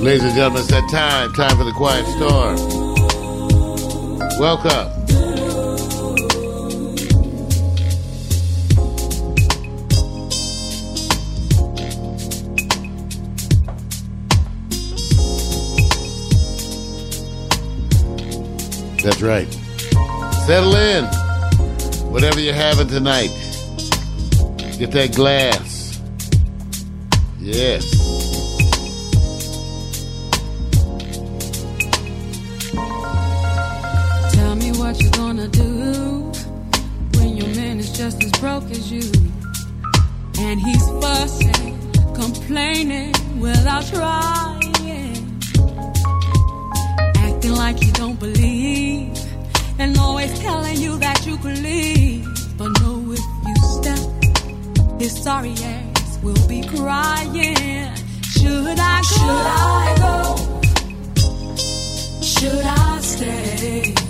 Ladies and gentlemen, it's that time. Time for the quiet storm. Welcome. That's right. Settle in. Whatever you're having tonight. Get that glass. Yes. Gonna do when your man is just as broke as you. And he's fussing, complaining without trying. Acting like you don't believe, and always telling you that you could leave. But no, if you step, his sorry ass will be crying. Should I go? Should I go? Should I stay?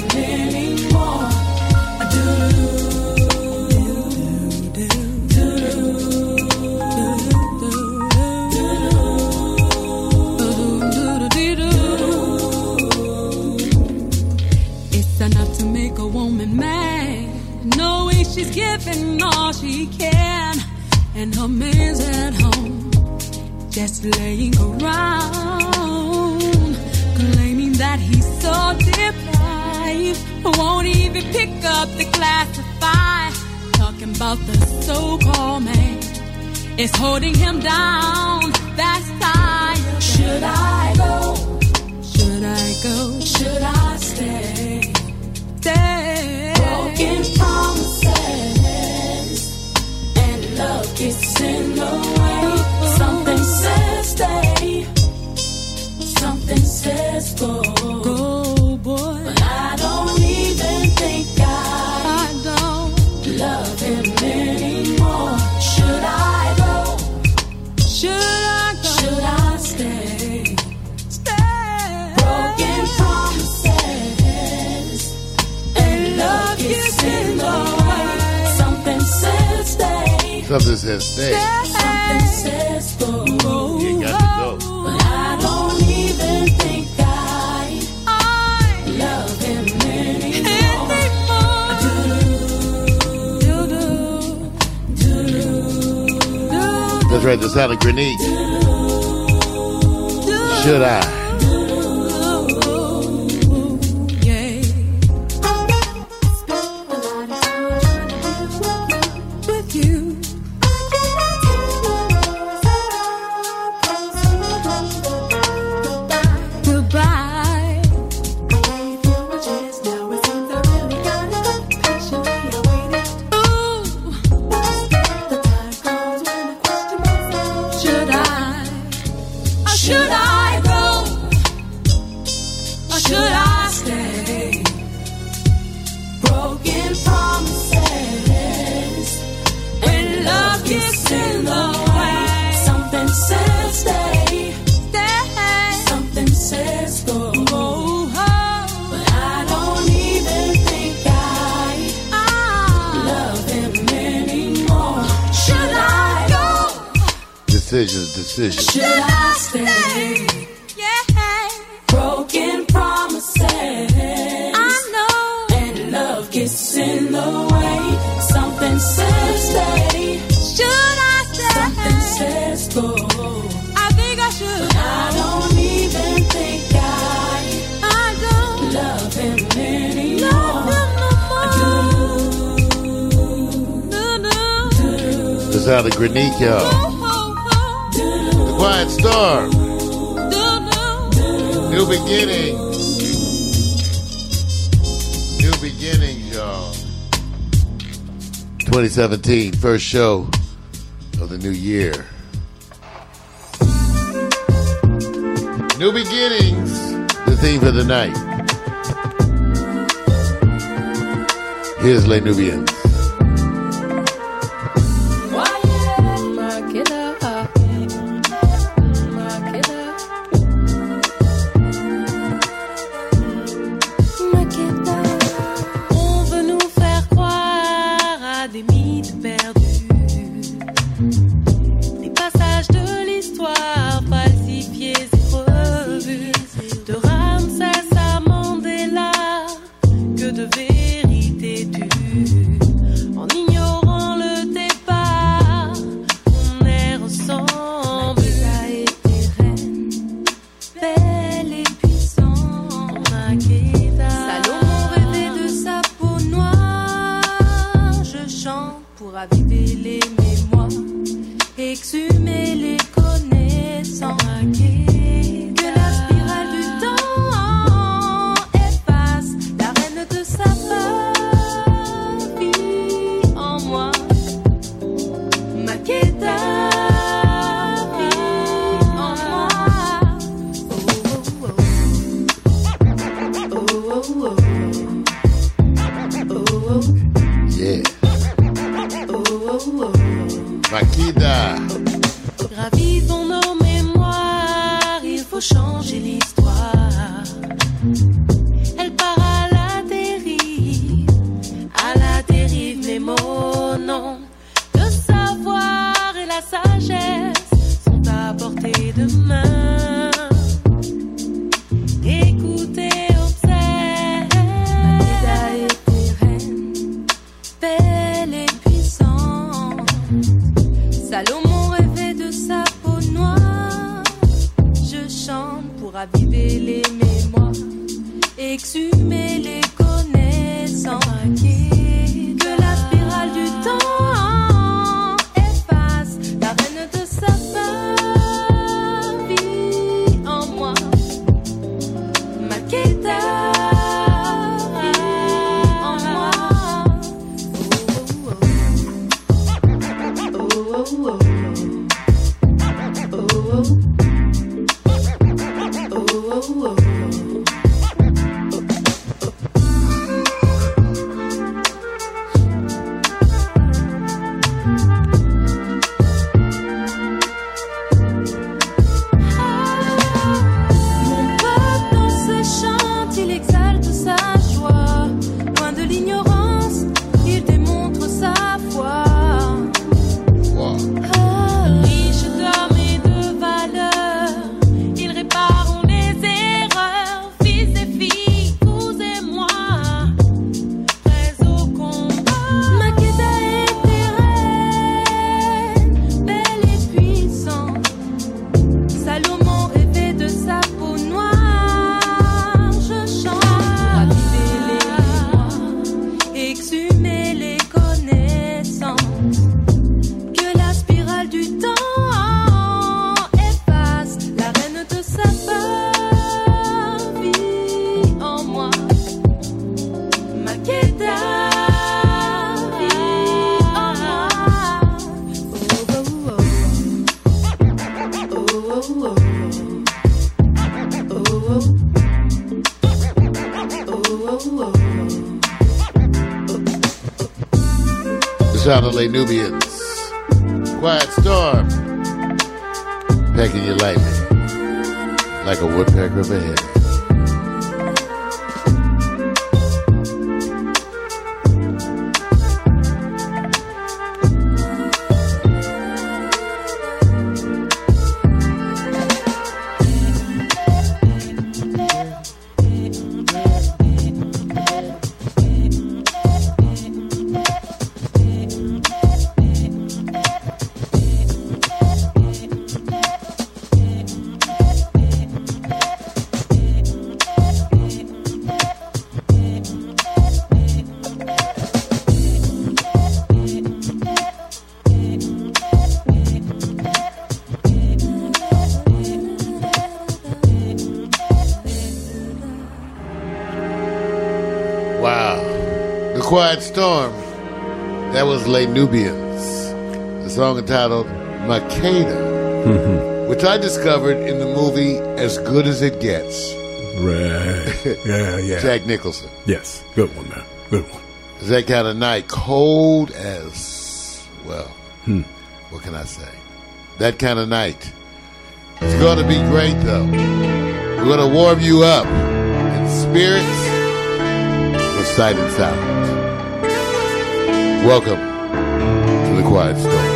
all she can, and her man's at home, just laying around, claiming that he's so deprived, won't even pick up the classified, talking about the so-called man is holding him down. That's tired. Should I go? Should I go? Should I Something says stay. Something says go. You got to go. But I don't even think I, love him anymore. That's right, the sound of Granique. Should I? Should I Decisions, decisions. Should I stay? Yeah. Broken promises. I know. And love gets in the way. Something says stay. Should I stay? Something says go. I think I should. But I don't even think I. I don't love him anymore. The sound of Granique, y'all. The Quiet Storm. New beginning. New beginnings, y'all. 2017, first show of the new year. New beginnings, the theme for the night. Here's Les Nubians. LA Newbie Quiet Storm. That was Les Nubians. A song entitled Makeda, mm-hmm. which I discovered in the movie As Good as It Gets. Right. Yeah, yeah. Jack Nicholson. Yes. Good one, man. Good one. It's that kind of night, cold as, well, hmm. what can I say? That kind of night. It's going to be great, though. We're going to warm you up in spirits, with sight and sound. Welcome to the Quiet Storm.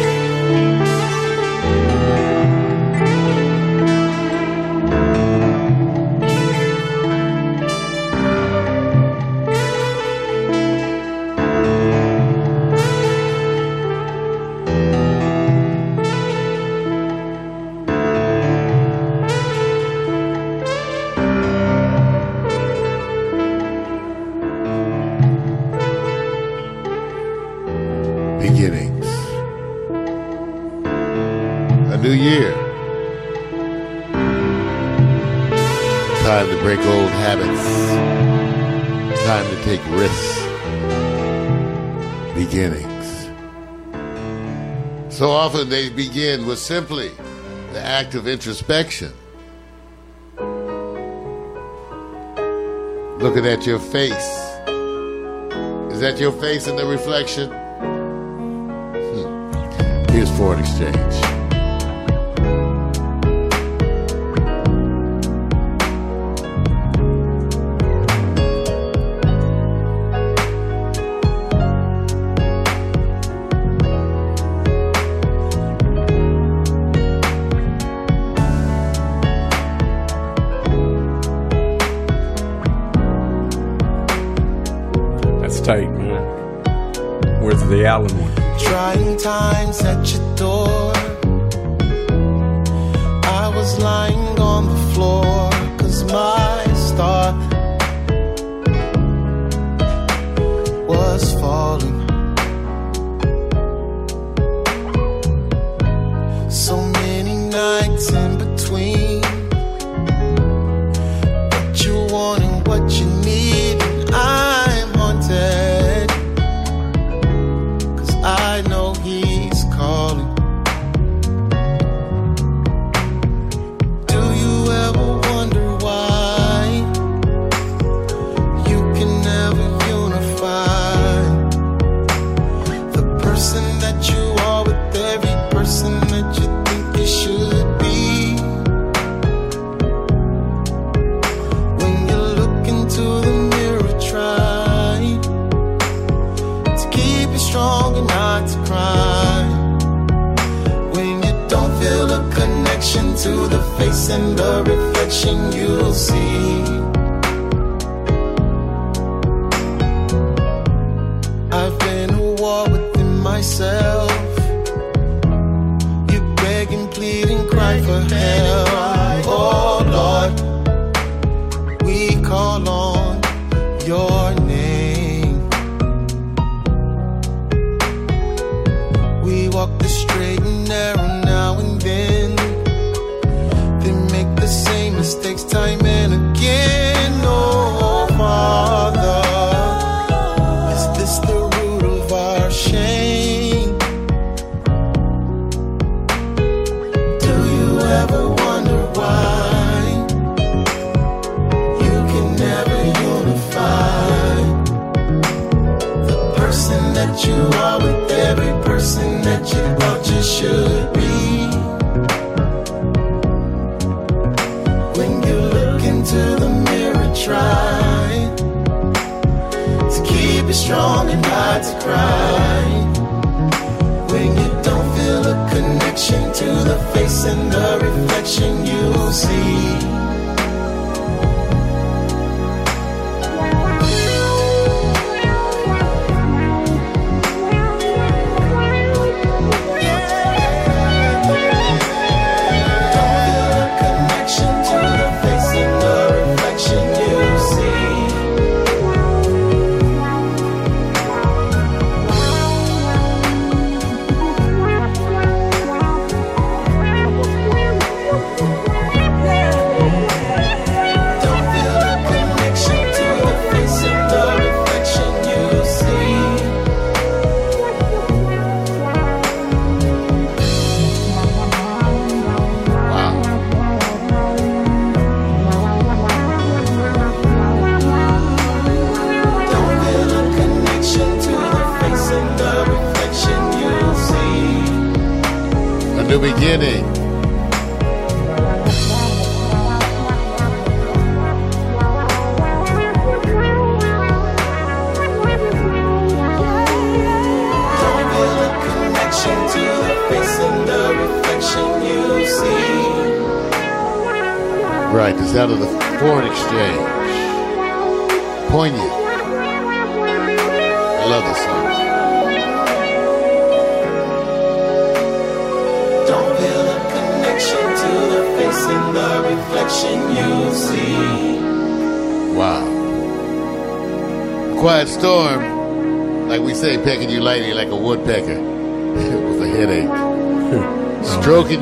So often they begin with simply the act of introspection. Looking at your face. Is that your face in the reflection? Hmm. Here's Ford Exchange. time, set your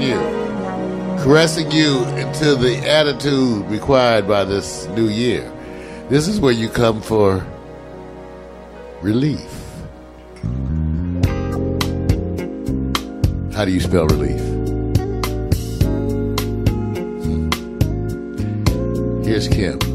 you, caressing you into the attitude required by this new year. This is where you come for relief. How do you spell relief? Here's Kim.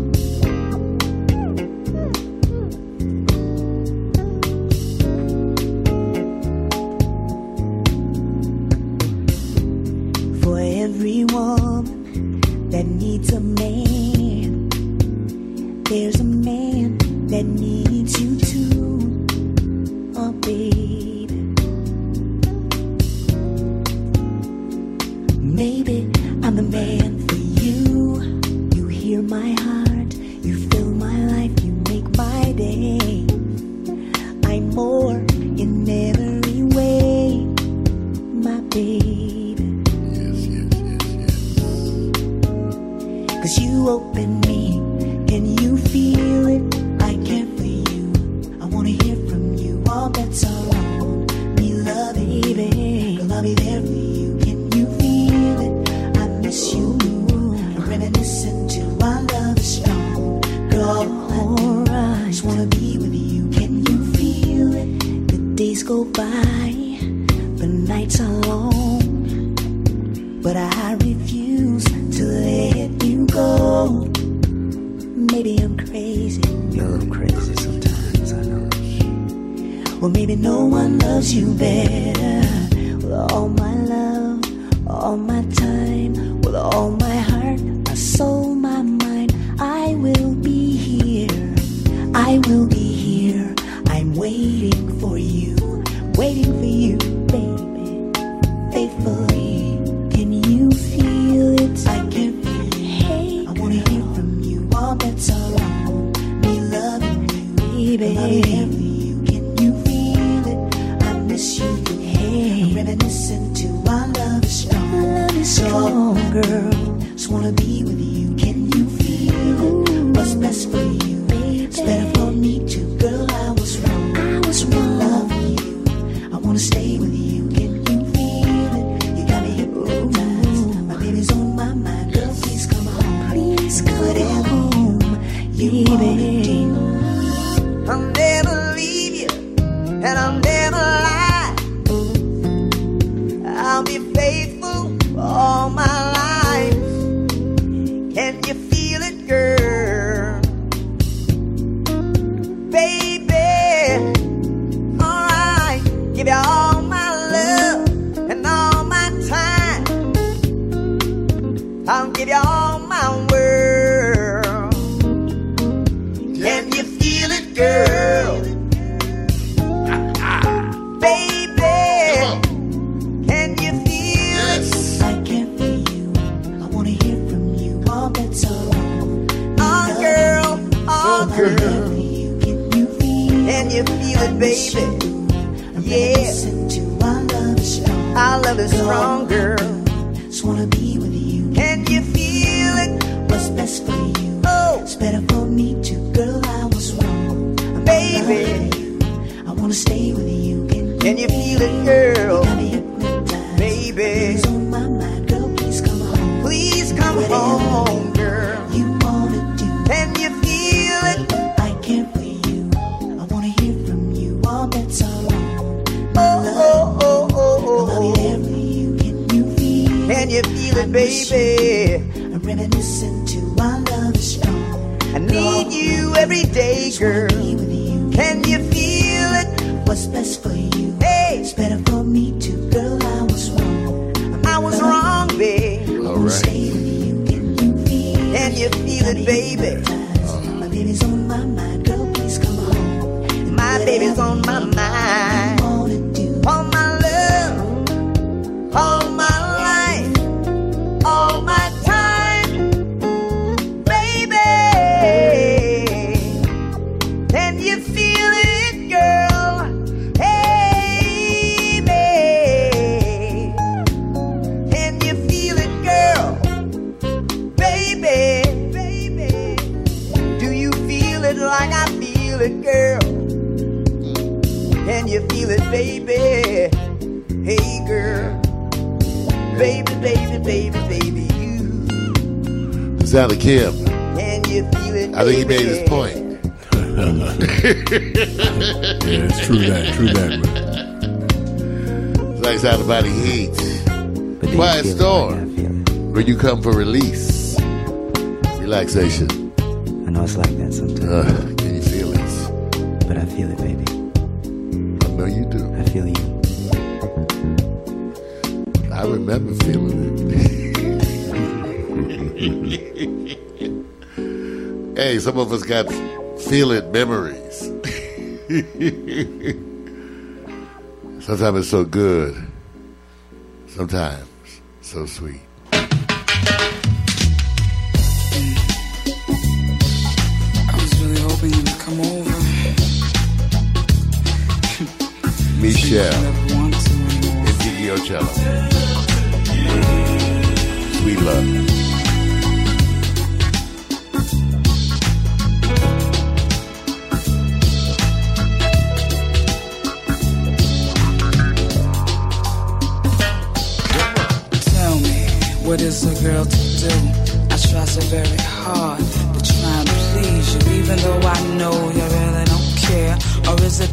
Come for release, relaxation. I know it's like that sometimes, Uh, can you feel it? but I feel it, baby. I know you do. I feel you. I remember feeling it. hey, some of us got feel it memories. Sometimes it's so good. Sometimes so sweet.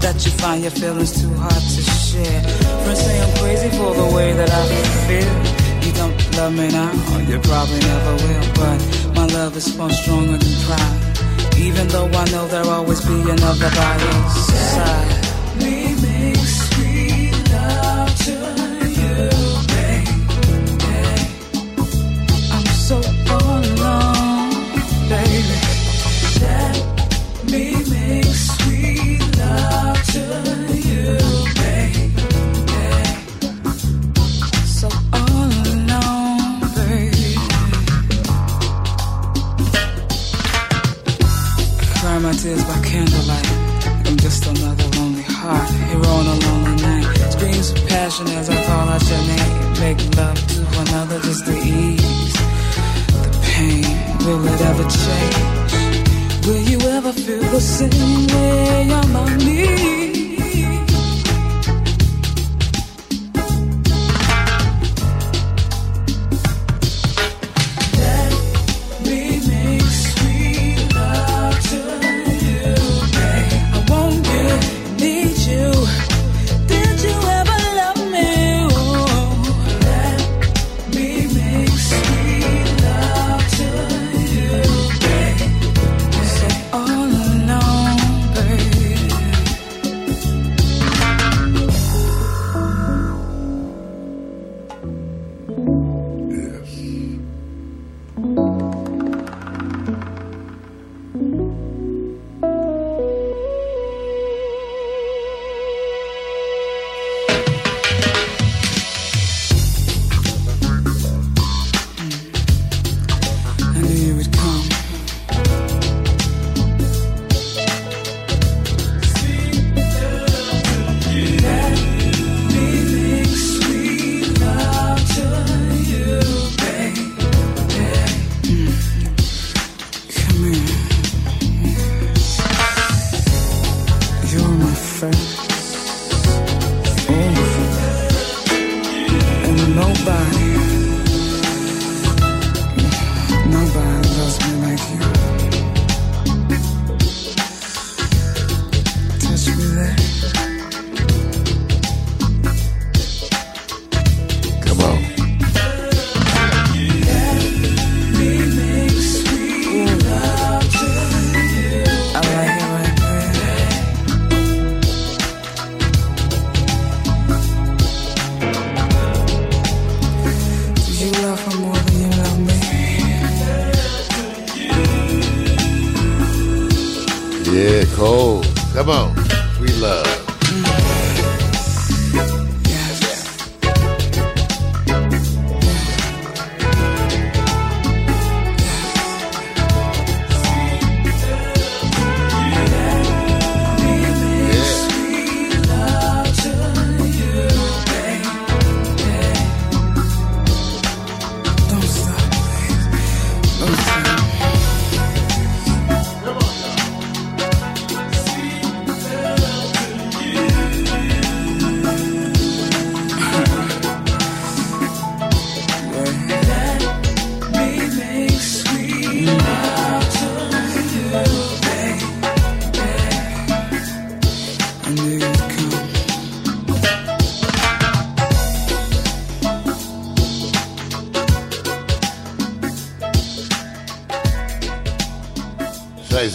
That you find your feelings too hard to share? Friends say I'm crazy for the way that I feel. You don't love me now, you probably never will. But my love is far stronger than pride. Even though I know there'll always be another by your side. As I call out your name. Make love to another just to ease the pain. Will it ever change? Will you ever feel the same way on knees?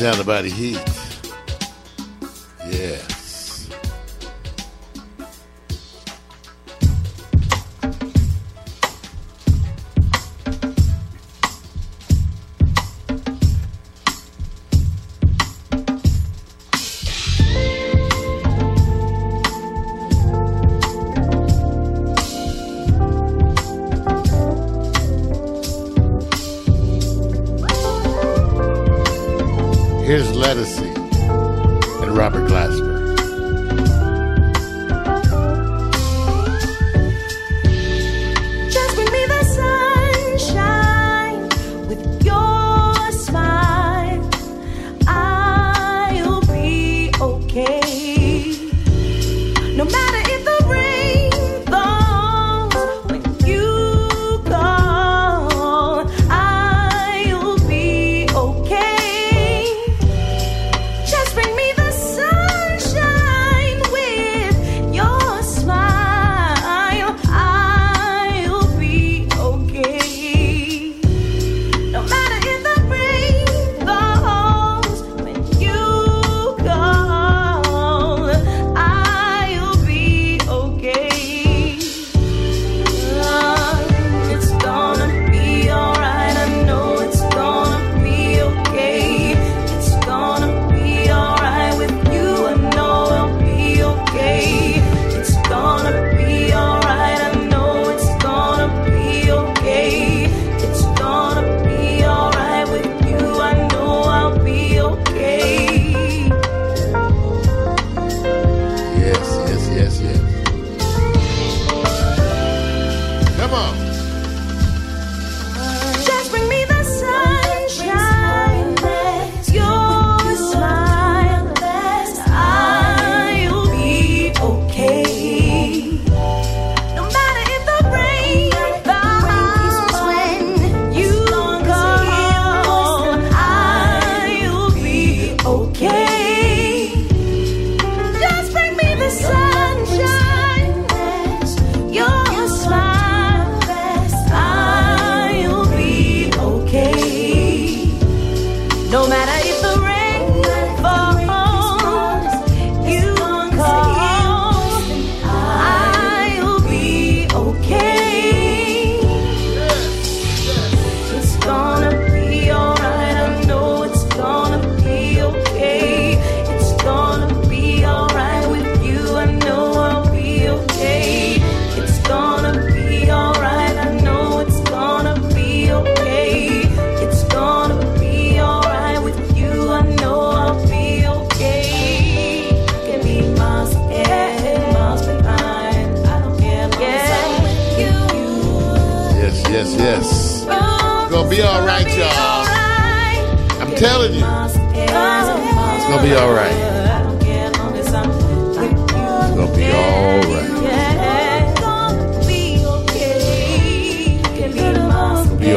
down about the heat.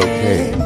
okay.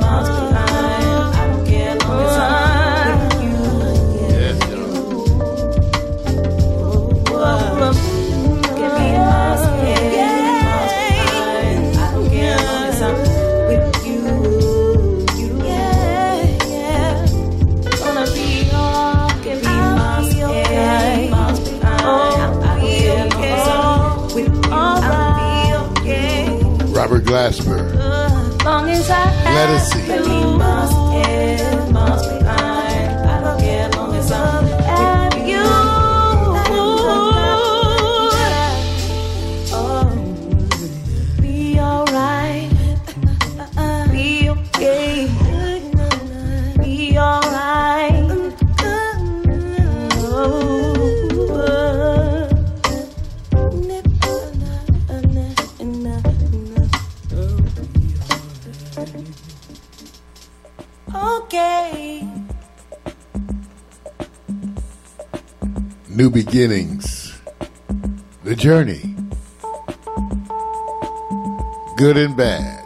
beginnings, the journey, good and bad.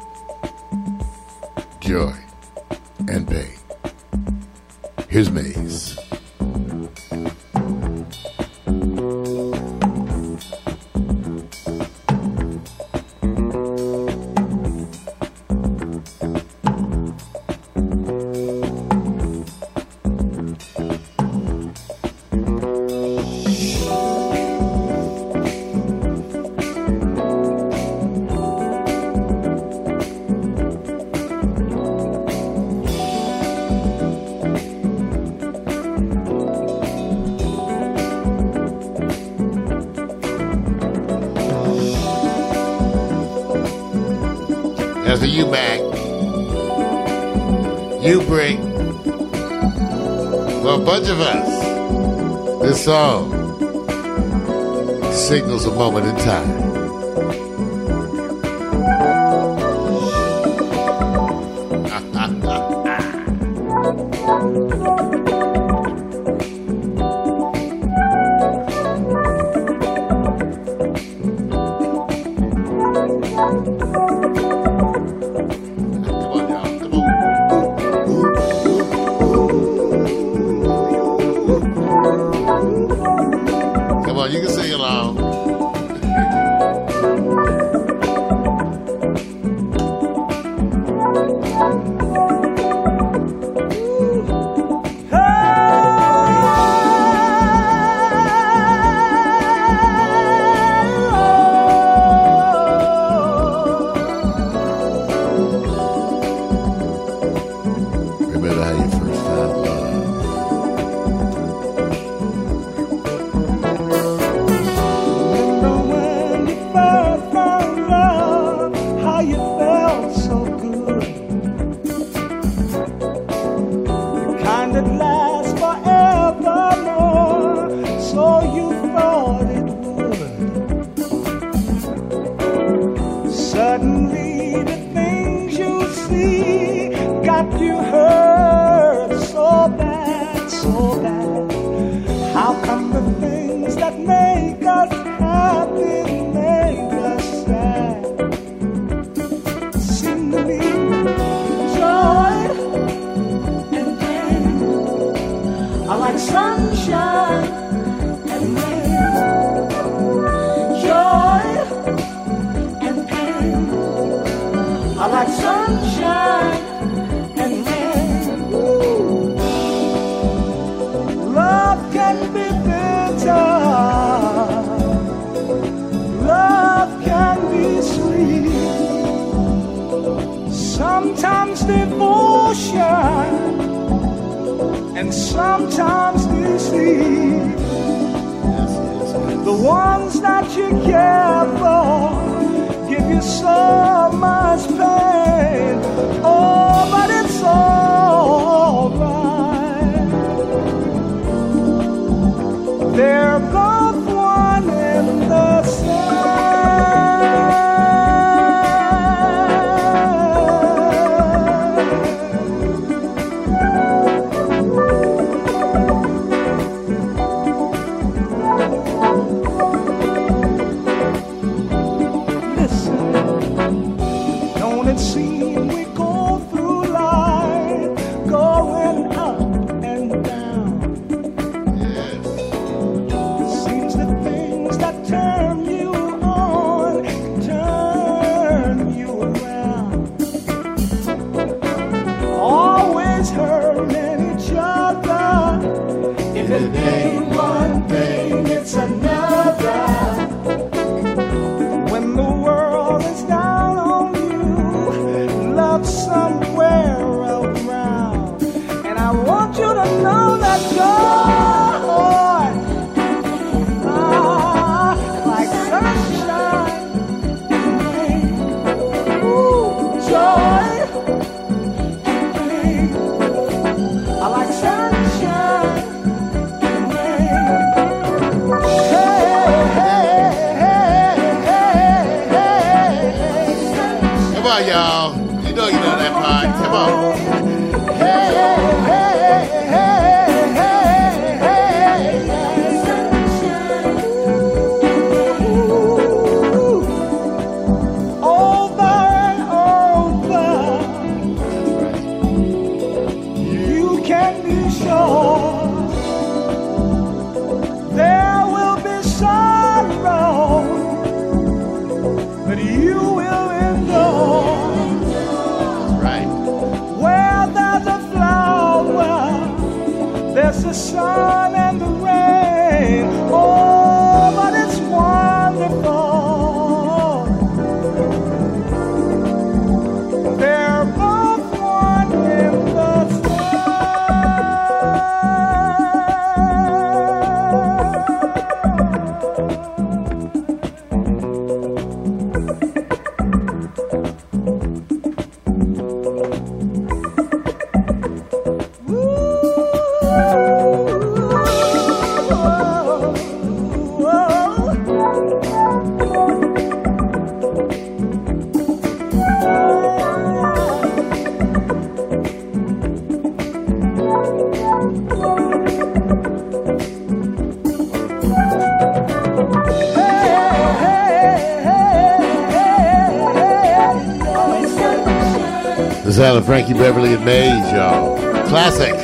Of Frankie Beverly and Maze, y'all. Classic.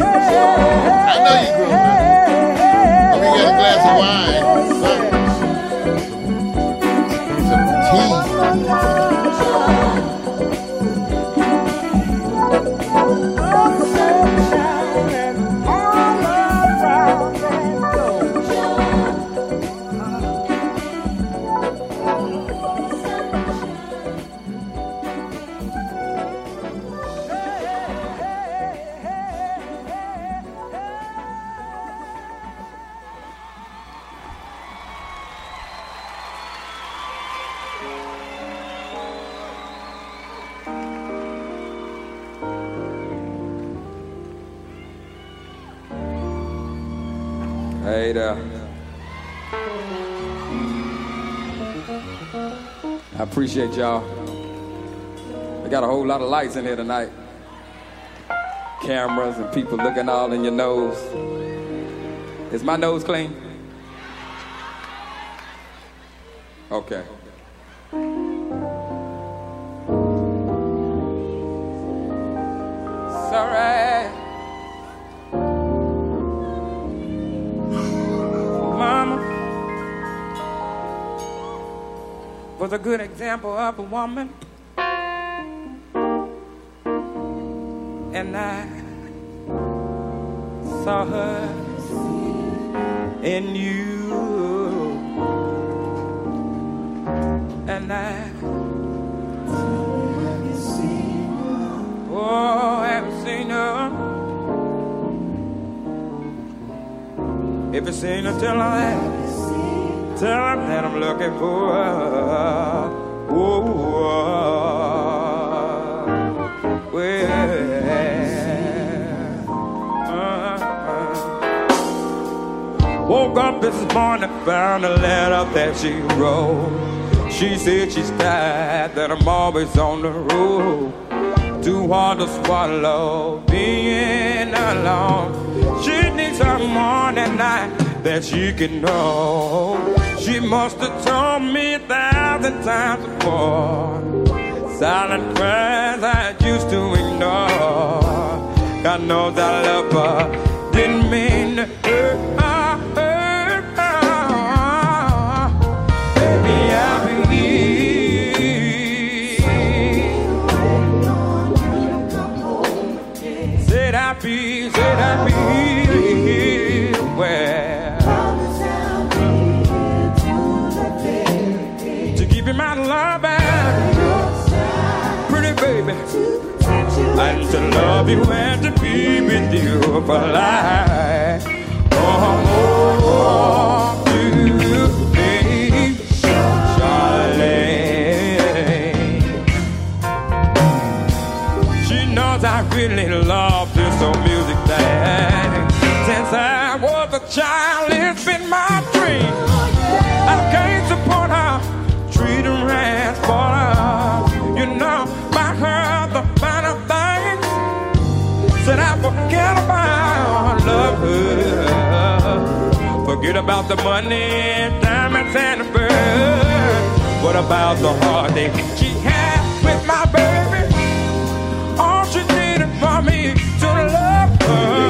Lights in here tonight. Cameras and people looking all in your nose. Is my nose clean? Okay. Sorry. Mama was a good example of a woman. And I saw her in you. And I oh, I haven't seen her. If you seen her, tell her that. Tell her that I'm looking for her. Whoa, well, Woke up this morning, found a letter that she wrote. She said she's tired, that I'm always on the road. Too hard to swallow, being alone. She needs someone at night that she can know. She must have told me a thousand times before. Silent cries I used to ignore. God knows I love her, didn't mean to hurt and to love you and to be with you for life. Oh, oh, oh, Forget about the money, diamonds, and the birds. What about the heartache she had with my baby? All she needed for me to love her.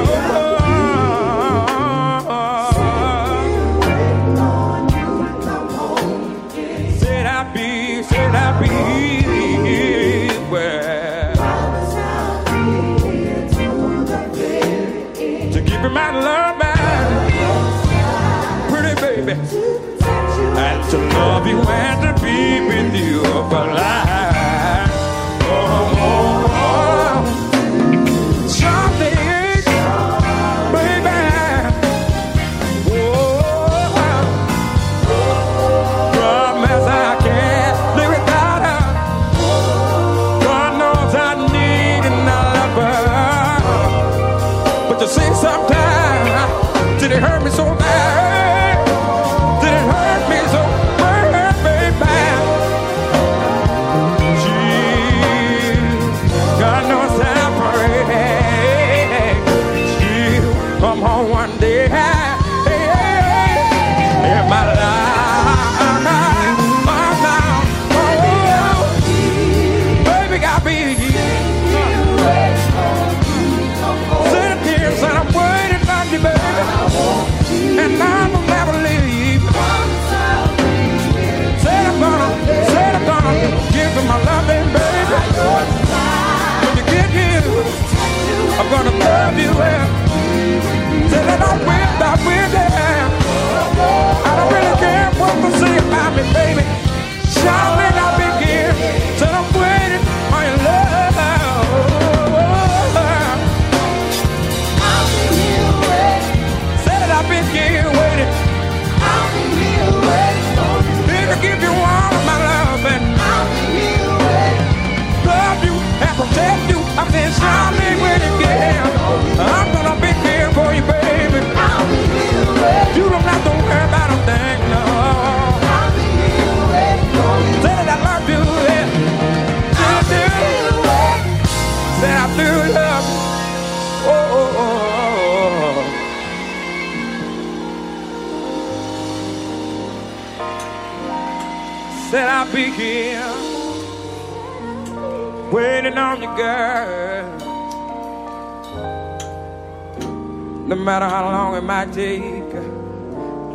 Here waiting on you, girl. No matter how long it might take,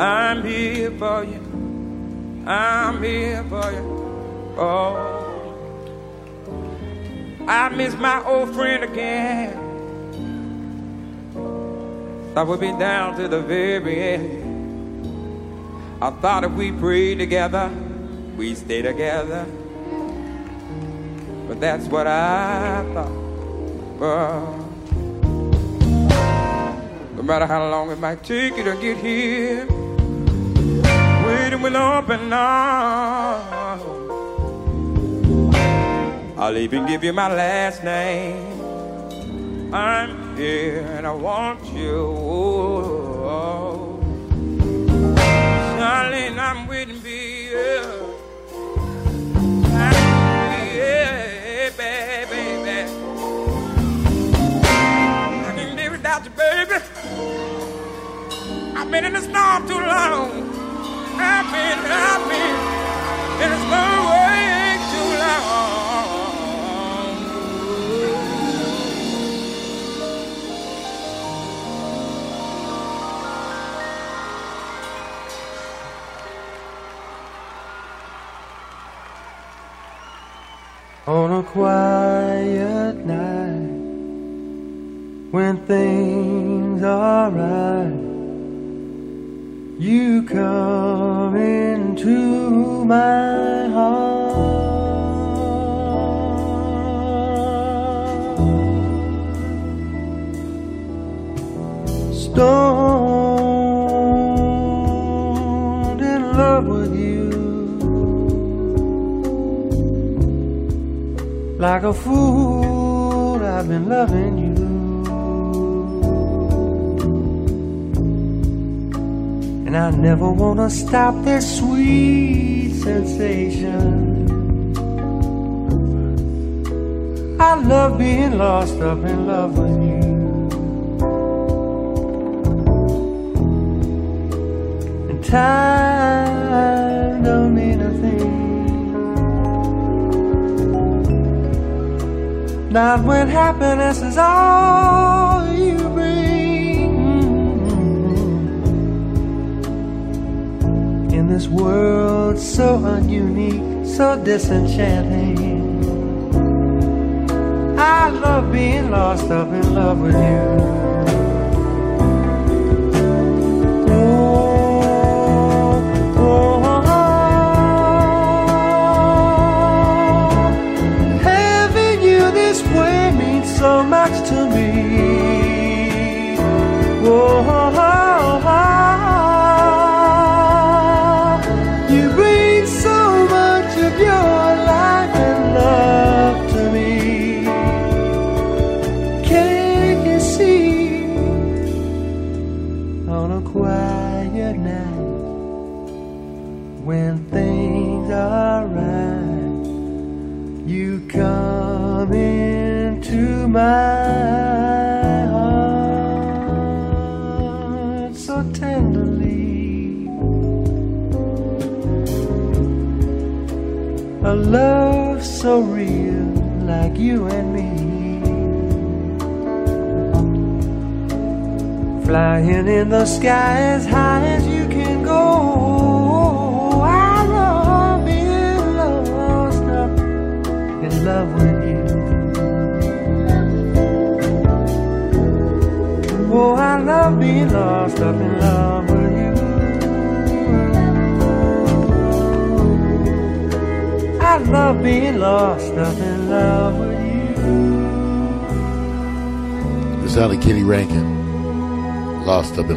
I'm here for you. I'm here for you. Oh, I miss my old friend again. I would be down to the very end. I thought if we prayed together, we stay together. But that's what I thought. But no matter how long it might take you to get here, waiting with open arms. I'll even give you my last name. I'm here and I want you. Darling, I'm waiting for you. Baby. I've been in the storm too long. I've been, I've been in the storm way too long. on a quiet night when things my heart. Stoned in love with you. Like a fool, I've been loving you. And I never wanna stop this sweet sensation. I love being lost up in love with you. And time don't mean a thing. Not when happiness is all you bring. This world so ununique, so disenchanting. I love being lost up in love with you. Oh, oh, oh. Having you this way means so much to me. Flying in the sky as high as you can go. I love being lost up in love with you. Oh, I love being lost up in love with you. I love being lost up in love with you. It sounded Kenny Rankin. Lost up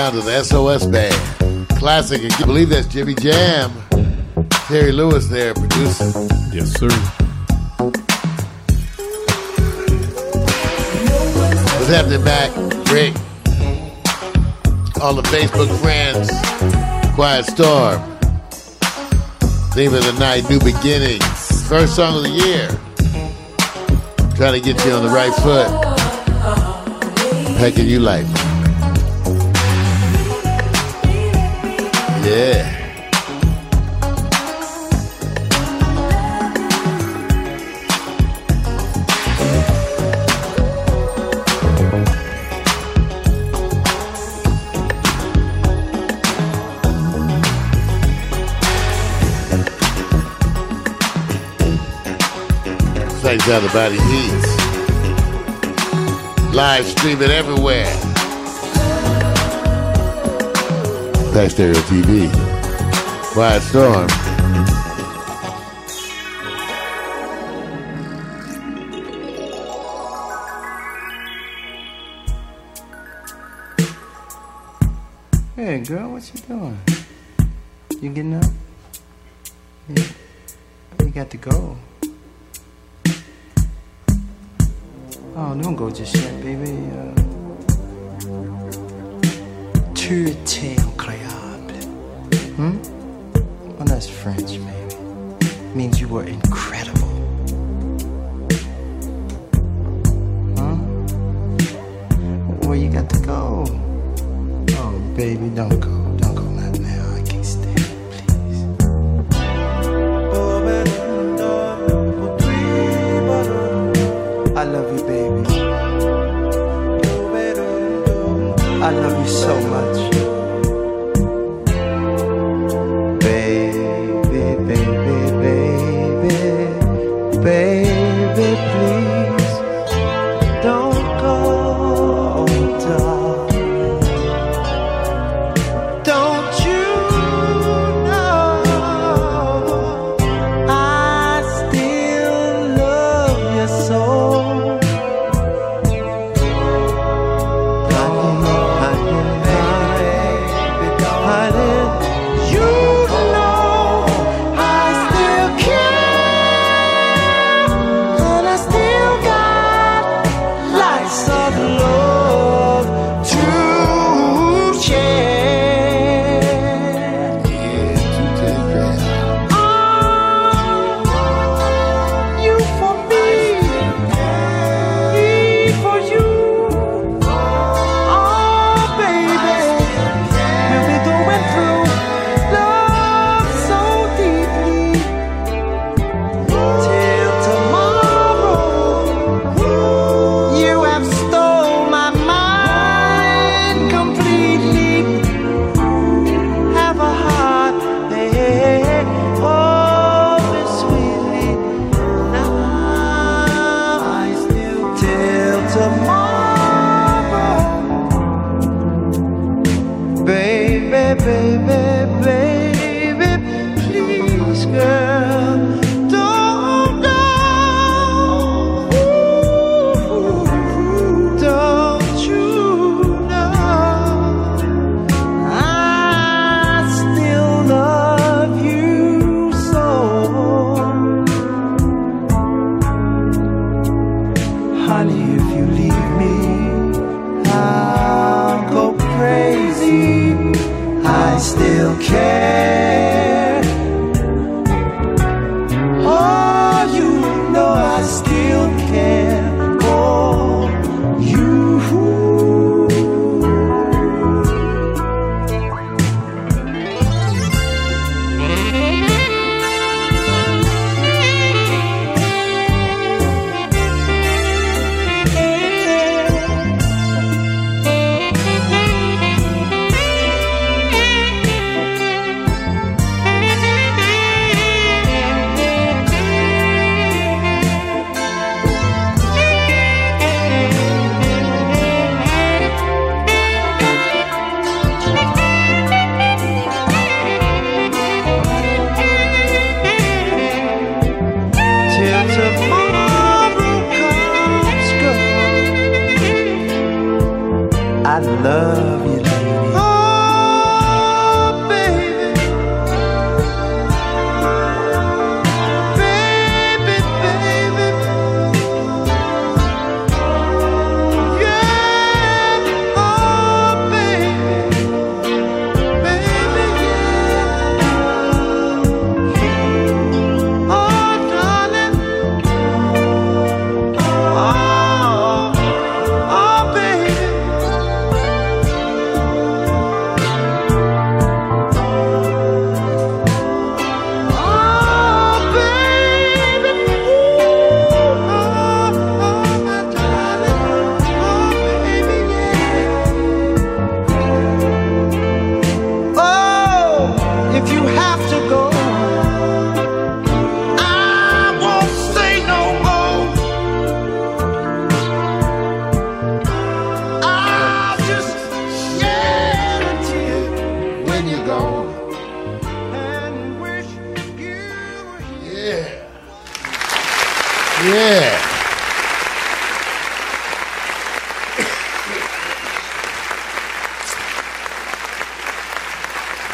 sound of the SOS Band. Classic, and you believe that's Jimmy Jam. Terry Lewis there producing. Yes, sir. What's happening, Mac? Rick? All the Facebook friends. Quiet Storm. Theme of the night, New Beginnings. First song of the year. Trying to get you on the right foot. Packing you life. takes out the body. Live streaming everywhere. Thanks, Stereo TV. Quiet Storm. Hey, girl, what you doing? You getting up? Yeah. You got to go. just yet, baby.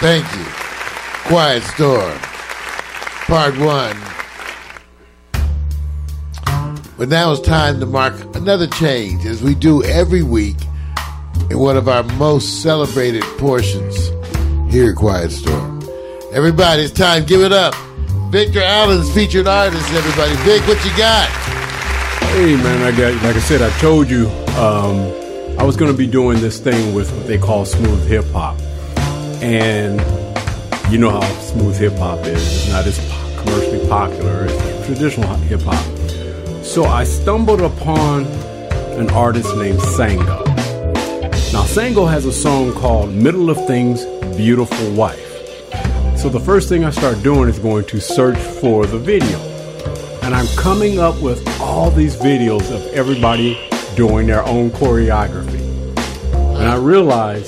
Thank you. Quiet Storm. Part one. But now it's time to mark another change as we do every week in one of our most celebrated portions here at Quiet Storm. Everybody, it's time. Give it up. Victor Allen's featured artist, everybody. Vic, what you got? Hey man, I got like I said, I told you um, I was going to be doing this thing with what they call smooth hip hop, and you know how smooth hip hop is. It's not as commercially popular as traditional hip hop. So I stumbled upon an artist named Sango. Now Sango has a song called "Middle of Things, Beautiful Wife." So the first thing I start doing is going to search for the video. And I'm coming up with all these videos of everybody doing their own choreography. And I realize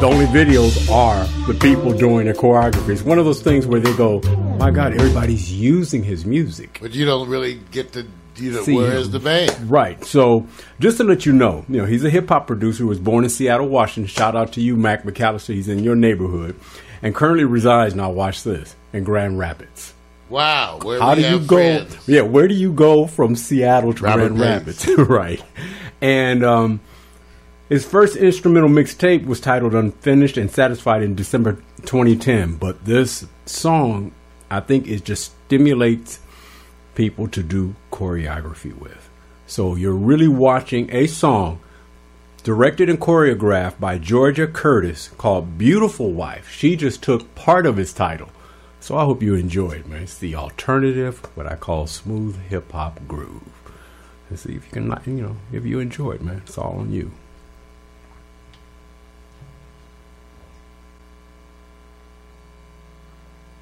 the only videos are the people doing the choreography. It's one of those things where they go, my God, everybody's using his music. But you don't really get to, you know, where is the band? Right. So just to let you know, you know, he's a hip hop producer who was born in Seattle, Washington. Shout out to you, Mac McAllister. He's in your neighborhood and currently resides, now watch this, in Grand Rapids. Wow. Where How do you go? friends. Yeah, where do you go from Seattle to Robert Grand Bates. Rapids? right. And um, his first instrumental mixtape was titled Unfinished and Satisfied in December 2010. But this song, I think, it just stimulates people to do choreography with. So you're really watching a song directed and choreographed by Georgia Curtis called Beautiful Wife. She just took part of its title. So I hope you enjoy it, man. It's the alternative, what I call smooth hip hop groove. And see if you can, you know, if you enjoy it, man. It's all on you.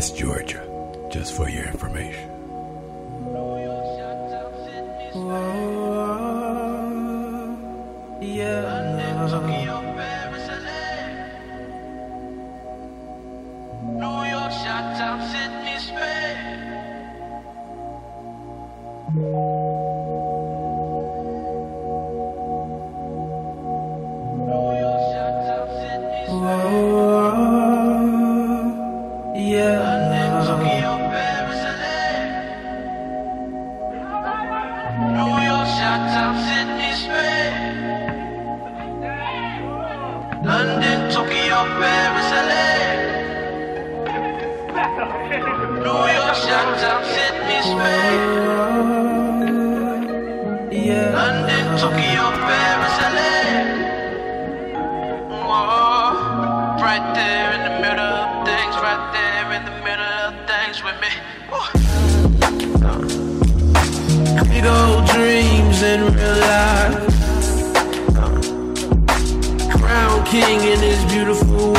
That's Georgia, just for your information. Tokyo, Paris, LA. Whoa. Right there in the middle of things, right there in the middle of things with me. Big old dreams in real life. Crown king his beautiful.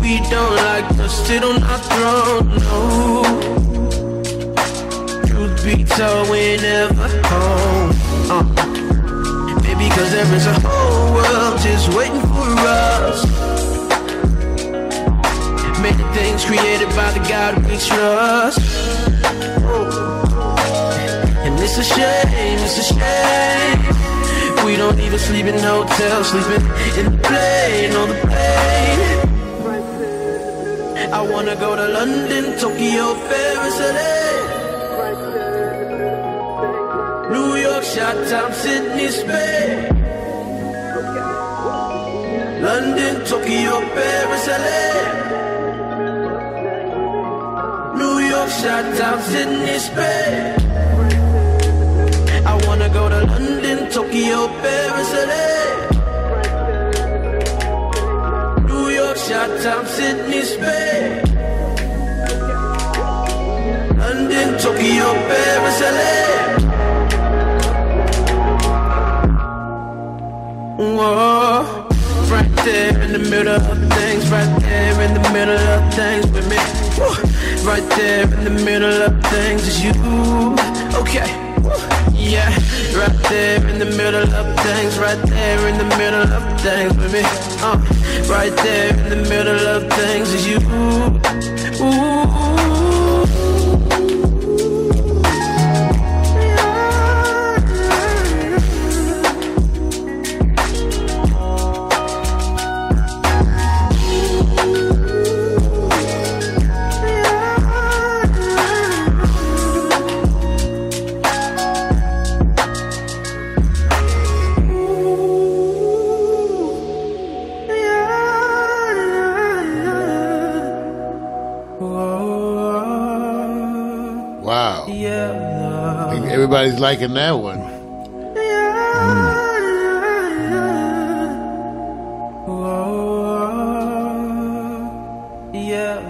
We don't like to sit on our throne, no. Truth be we ain't never home. Uh. Maybe cause there is a whole world just waiting for us. Many things created by the God we trust. And it's a shame, it's a shame. We don't even sleep in hotels, sleeping in the plane, on the plane. I wanna go to London, Tokyo, Paris, LA. Chi-Town, Sydney, Spain. London, Tokyo, Paris, LA. New York, Shot Town, Sydney, Spain. I wanna go to London, Tokyo, Paris, LA. New York, Shot Town, Sydney, Spain. London, Tokyo, Paris, LA. Whoa. Right there in the middle of things, right there in the middle of things with me. Woo. Right there in the middle of things is you. Okay. Yeah, right there in the middle of things, right there in the middle of things with me. Uh, right there in the middle of things is you. Ooh. Liking that one. Yeah.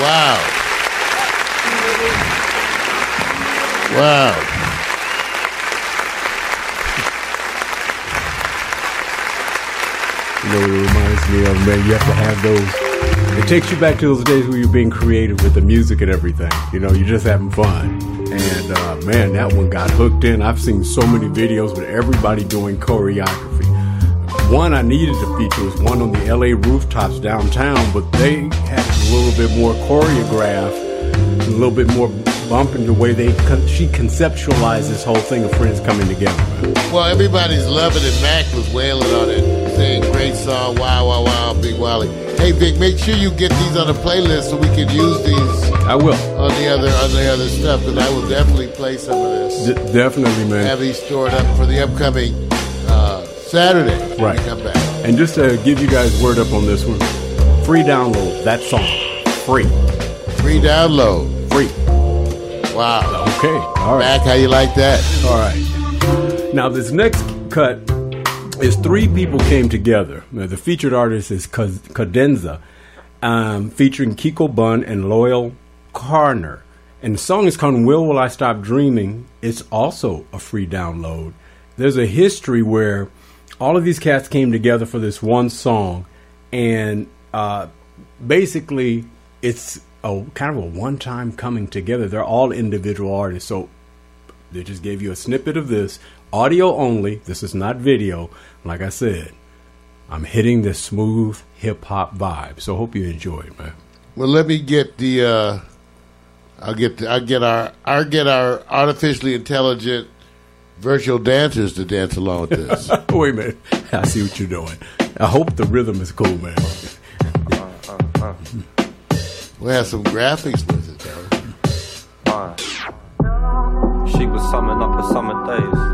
Wow. Wow. You know it reminds me of, man? You have to have those. Takes you back to those days where you're being creative with the music and everything. You know, you're just having fun. And uh, man, that one got hooked in. I've seen so many videos with everybody doing choreography. One I needed to feature was one on the LA rooftops downtown, but they had a little bit more choreographed, a little bit more bumping the way they con- she conceptualized this whole thing of friends coming together. Well, everybody's loving it. Mac was wailing on it, saying great song, wow, wow, wow, Big Wally. Hey, Vic, make sure you get these on the playlist so we can use these I will. on the other on the other stuff. Because I will definitely play some of this. D- definitely, man. Have these stored up for the upcoming uh, Saturday when Right. we come back. And just to give you guys word up on this one, free download that song, free, Free download. free. Wow. Okay, all right, Mac, how you like that? all right. Now this next cut is three people came together. Now, the featured artist is Cadenza, um, featuring Kiko Bun and Loyle Carner. And the song is called "Will Will I Stop Dreaming." It's also a free download. There's a history where all of these cats came together for this one song, and uh, basically it's a kind of a one-time coming together. They're all individual artists, so they just gave you a snippet of this, audio only. This is not video. Like I said, I'm hitting the smooth hip hop vibe. So hope you enjoy it, man. Well, let me get the. Uh, I'll get. The, I'll get our. I'll get our artificially intelligent virtual dancers to dance along with this. Wait a minute. I see what you're doing. I hope the rhythm is cool, man. we'll have some graphics with it, though. Uh, she was summing up her summer days.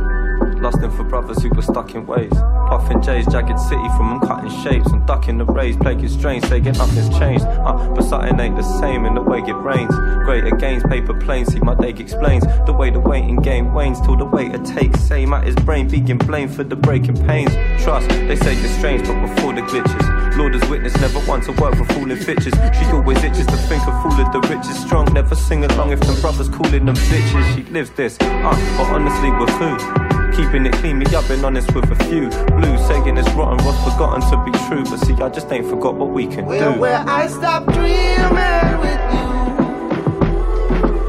Lusting for brothers who were stuck in ways. Puffing J's, jagged city from them cutting shapes. I'm ducking the rays, plaguing strange, saying nothing's changed. Uh, but something ain't the same in the way it rains. Greater gains, paper planes, see my day explains. The way the waiting game wanes till the waiter takes. Same at his brain, being blamed for the breaking pains. Trust, they say it's strange, but before the glitches. Lord has witnessed, never once a word for fooling bitches. She always itches to think of fooling the richest. Strong, never sing along if them brothers calling them bitches. She lives this, uh, but honestly, with who? Keeping it clean, me, I've been honest with a few. Blue saying it's rotten, was forgotten to be true. But see, I just ain't forgot what we can Where, do. where I stop dreaming with you.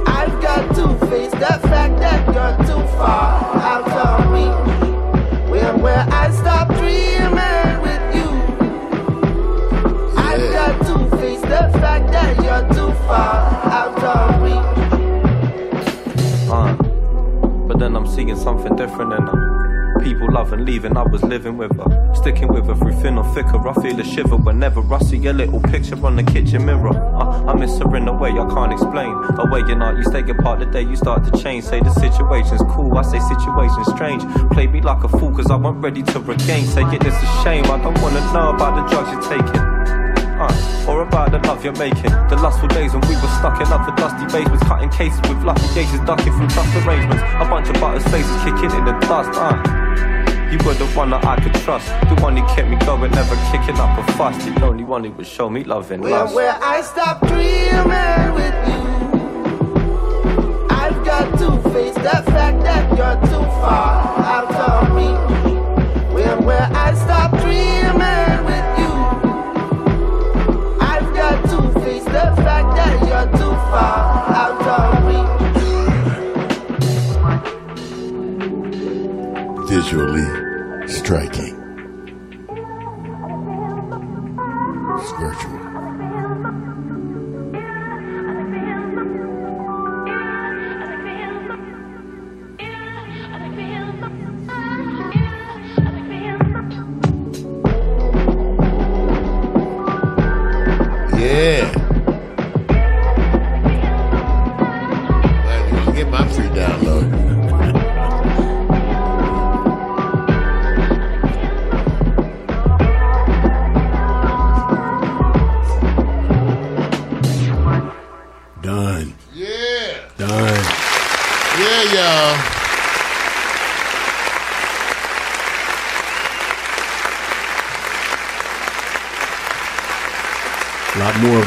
I've got to face the fact that you're too far out of reach. Where, where I stop dreaming with you. I've got to face the fact that you're too far out of reach. Then I'm seeing something different in her. People loving, leaving, I was living with her. Sticking with her through thin or thicker. I feel a shiver whenever I see a little picture on the kitchen mirror. Uh, I miss her in a way I can't explain. A way you're not to take apart the day you start to change. Say the situation's cool, I say situation's strange. Play me like a fool cause I wasn't ready to regain. Say it, it's a shame, I don't wanna know about the drugs you're taking. Uh, or about the love you're making. The lustful days when we were stuck in other dusty basements, cutting cases with lucky gauges, ducking from trust arrangements. A bunch of butters faces kicking in the dust, uh. You were the one that I could trust, the one who kept me going, never kicking up a fuss. The only one who would show me love and Where, lust. where I stop dreaming with you. I've got to face the fact that you're too far out of reach. Where, where I stop dreaming Visually striking. Spiritual.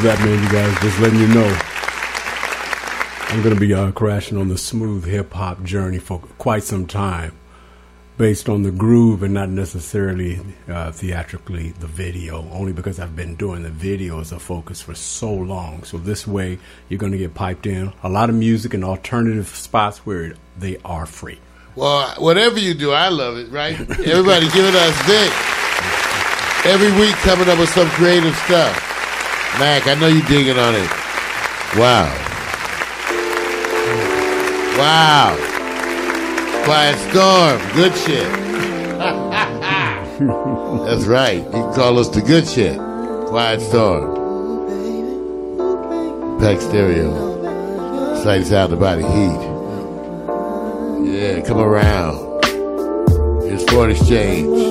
Of that, man, you guys. Just letting you know. I'm going to be uh, crashing on the smooth hip hop journey for quite some time, based on the groove and not necessarily uh, theatrically the video, only because I've been doing the video as a focus for so long. So this way, you're going to get piped in a lot of music and alternative spots where they are free. Well, whatever you do, I love it, right? Everybody giving us Vic. Every week coming up with some creative stuff. Mac, I know you're digging on it. Wow. Wow. Quiet Storm. Good shit. That's right. You can call us the good shit. Quiet Storm. Pack Stereo. Sight sound about the heat. Yeah, come around. It's foreign exchange.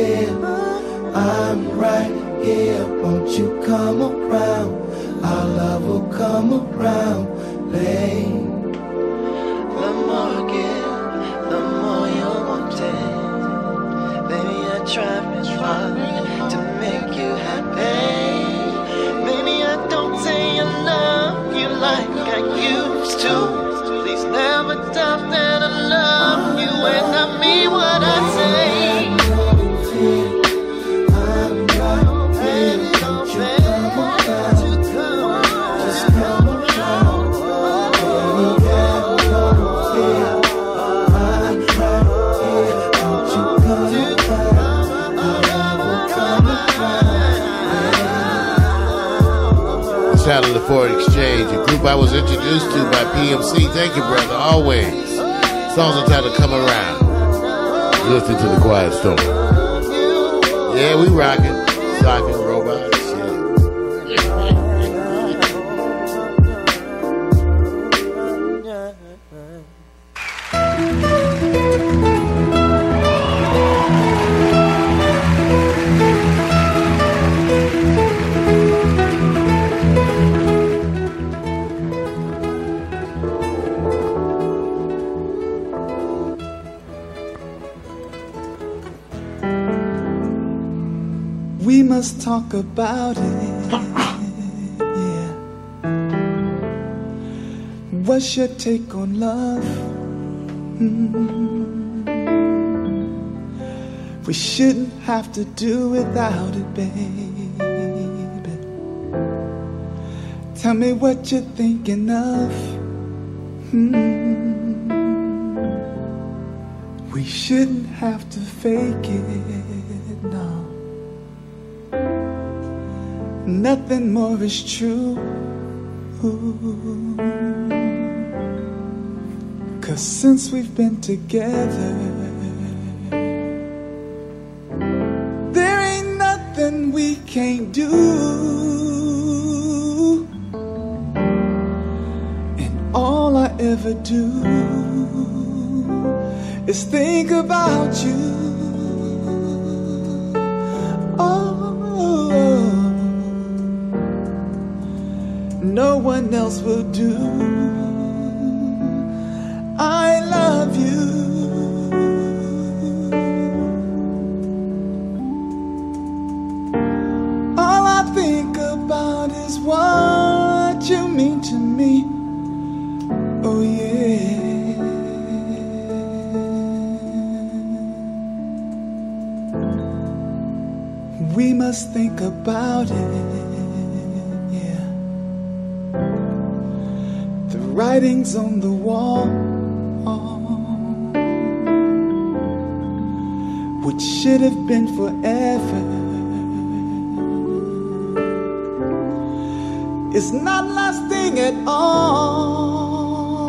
I'm right here. Won't you come around? Our love will come around. for Exchange, a group I was introduced to by PMC. Thank you, brother, always. Songs entitled Come Around. Listen to The Quiet Storm. Yeah, we rocking, sockin'. talk about it. Yeah. What's your take on love? Mm-hmm. We shouldn't have to do without it, baby. Tell me what you're thinking of. Mm-hmm. We shouldn't have to fake it, no nothing more is true. Cause since we've been together. been forever. It's not lasting at all.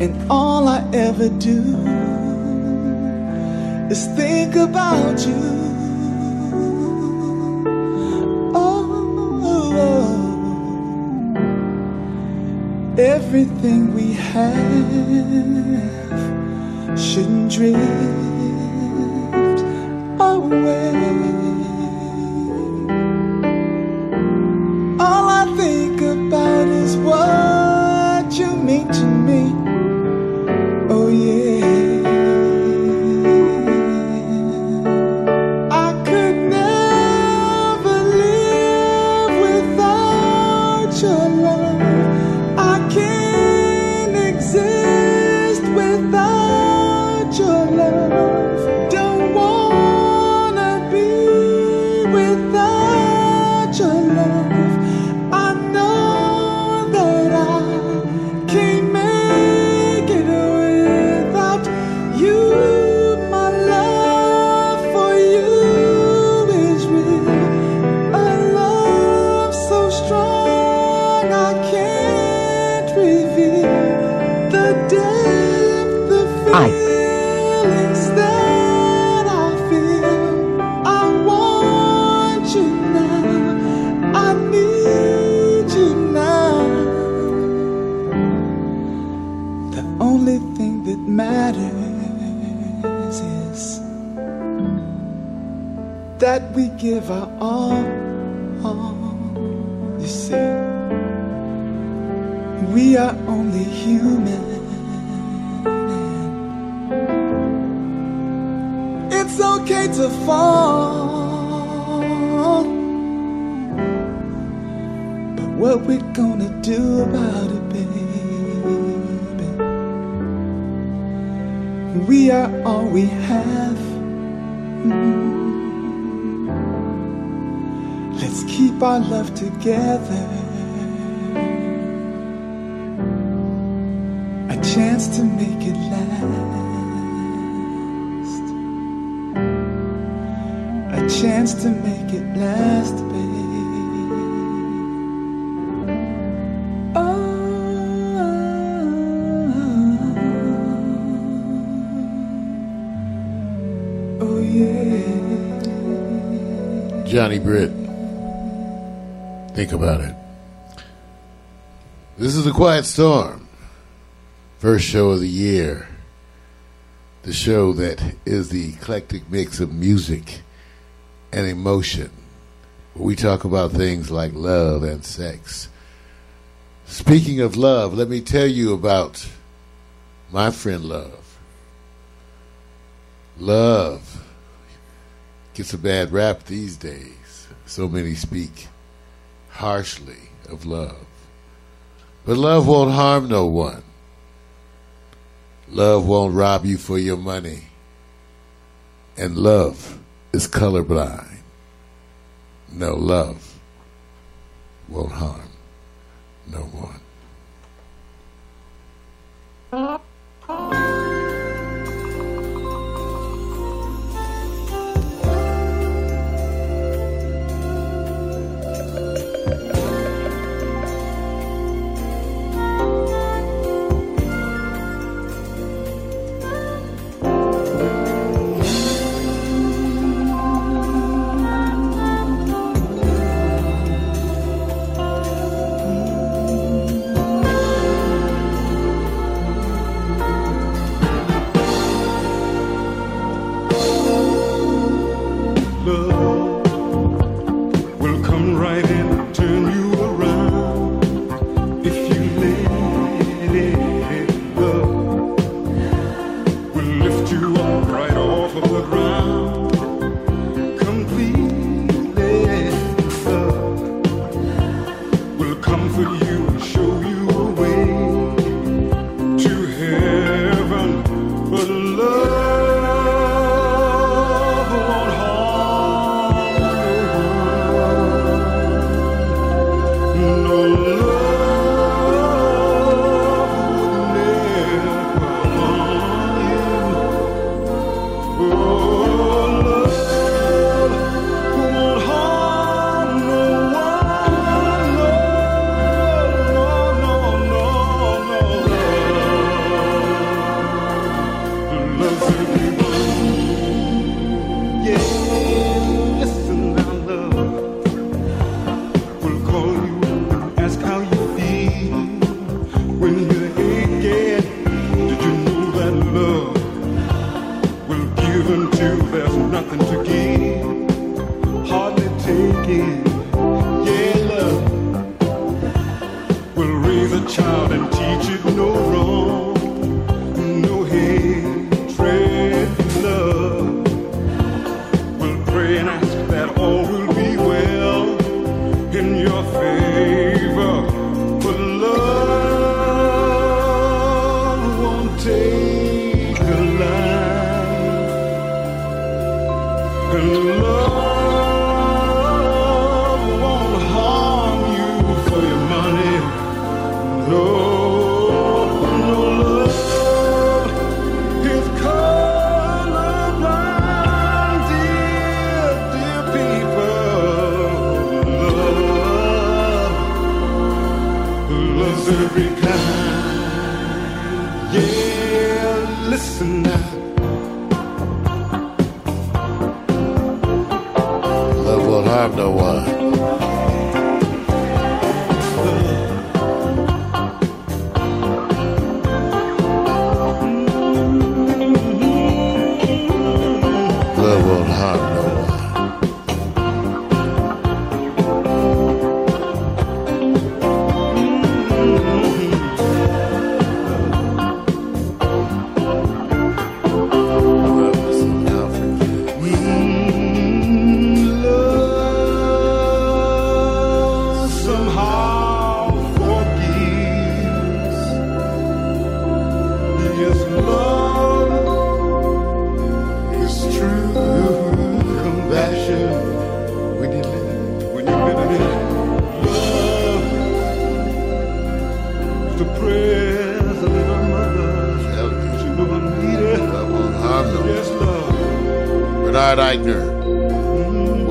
And all I ever do is think about you. Oh, everything we have shouldn't drift away. Johnny Britt. Think about it. This is a Quiet Storm. First show of the year. The show that is the eclectic mix of music and emotion. We talk about things like love and sex. Speaking of love, let me tell you about my friend Love. Love gets a bad rap these days. So many speak harshly of love. But love won't harm no one. Love won't rob you for your money. And love is colorblind. No, love won't harm no one.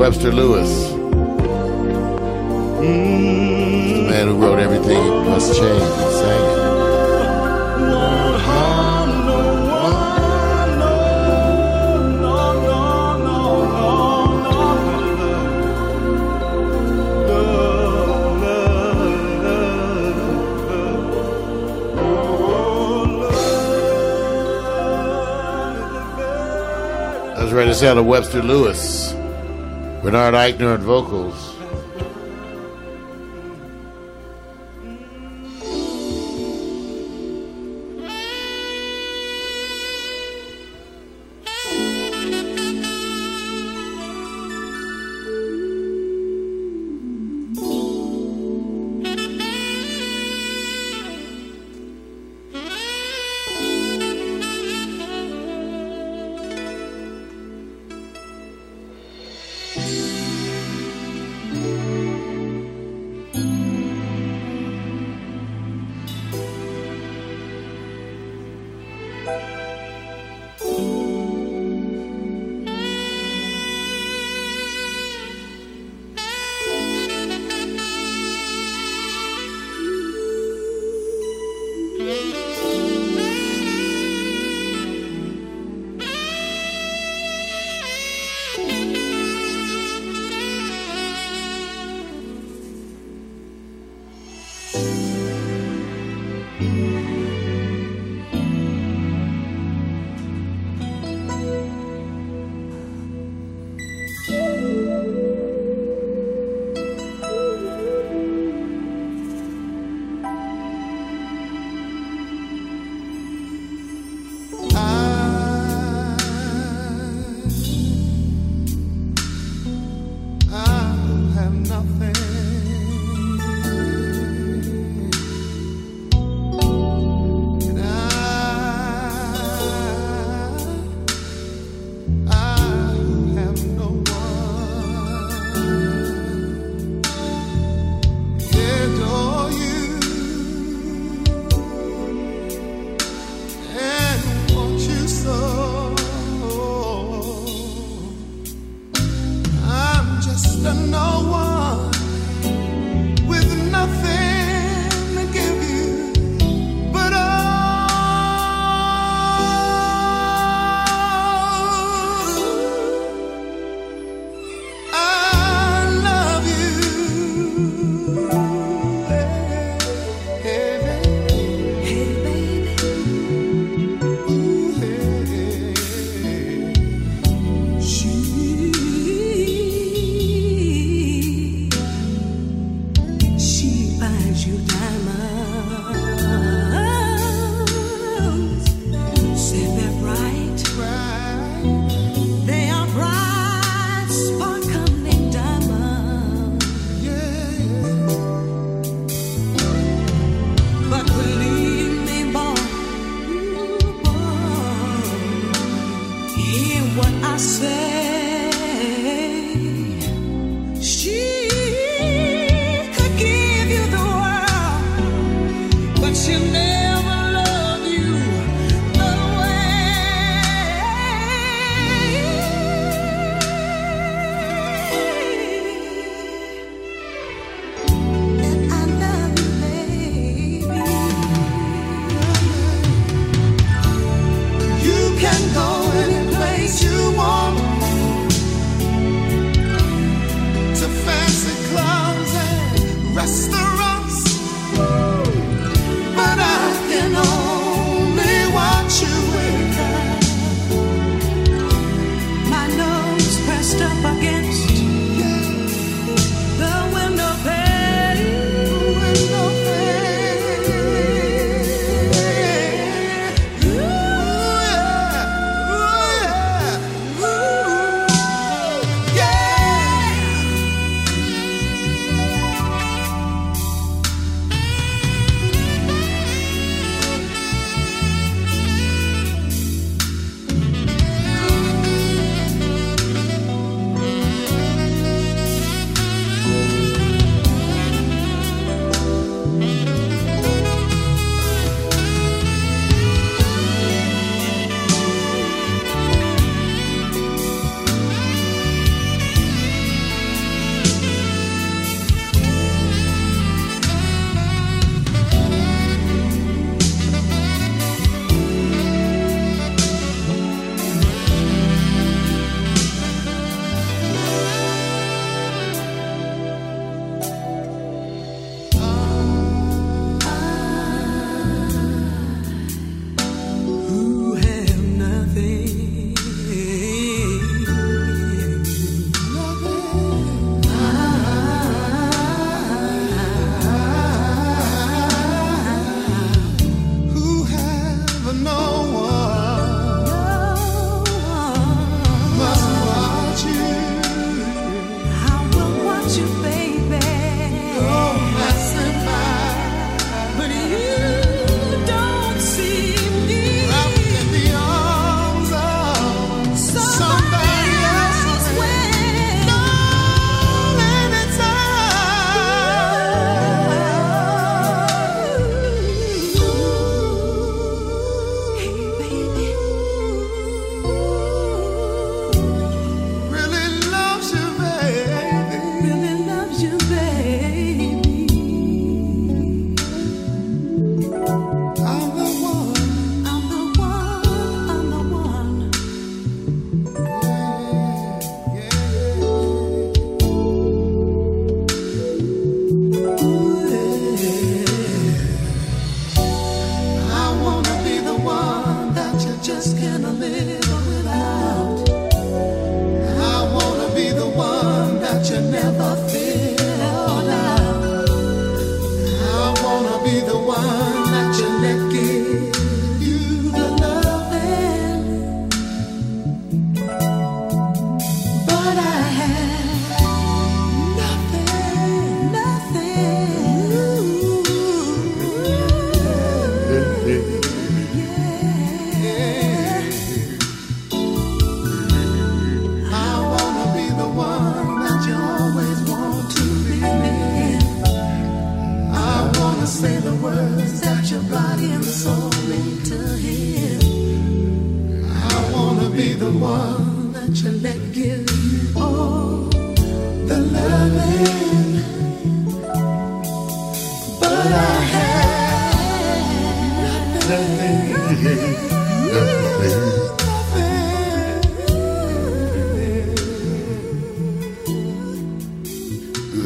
Webster Lewis. The man who wrote Everything Must Change and sang it. I was ready to sound of Webster Lewis, Bernard Ighner on vocals.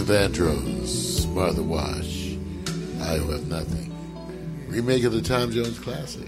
with Andros, Martha Wash, I Who Have Nothing. Remake of the Tom Jones classic.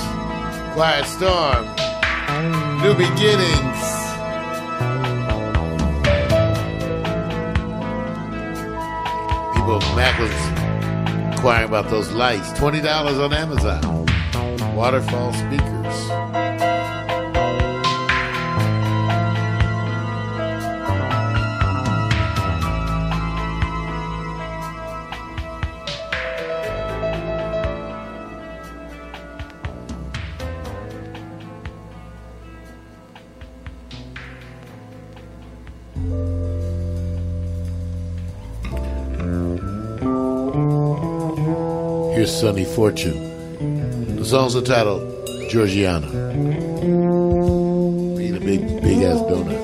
Quiet Storm, New Beginnings. People, Mac was inquiring about those lights. $20 on Amazon. Waterfall speaker. Sonny Fortune. The song's entitled Georgiana. Eat a big, big ass donut.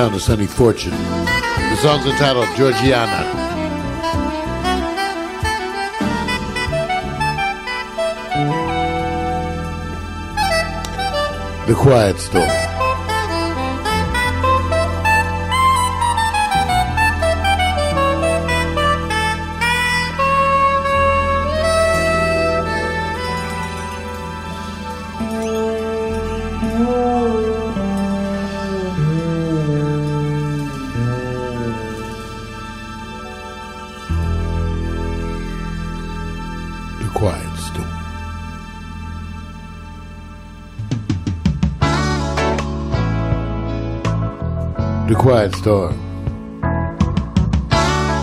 sound of Sonny Fortune. The song's entitled Georgiana. The Quiet Storm.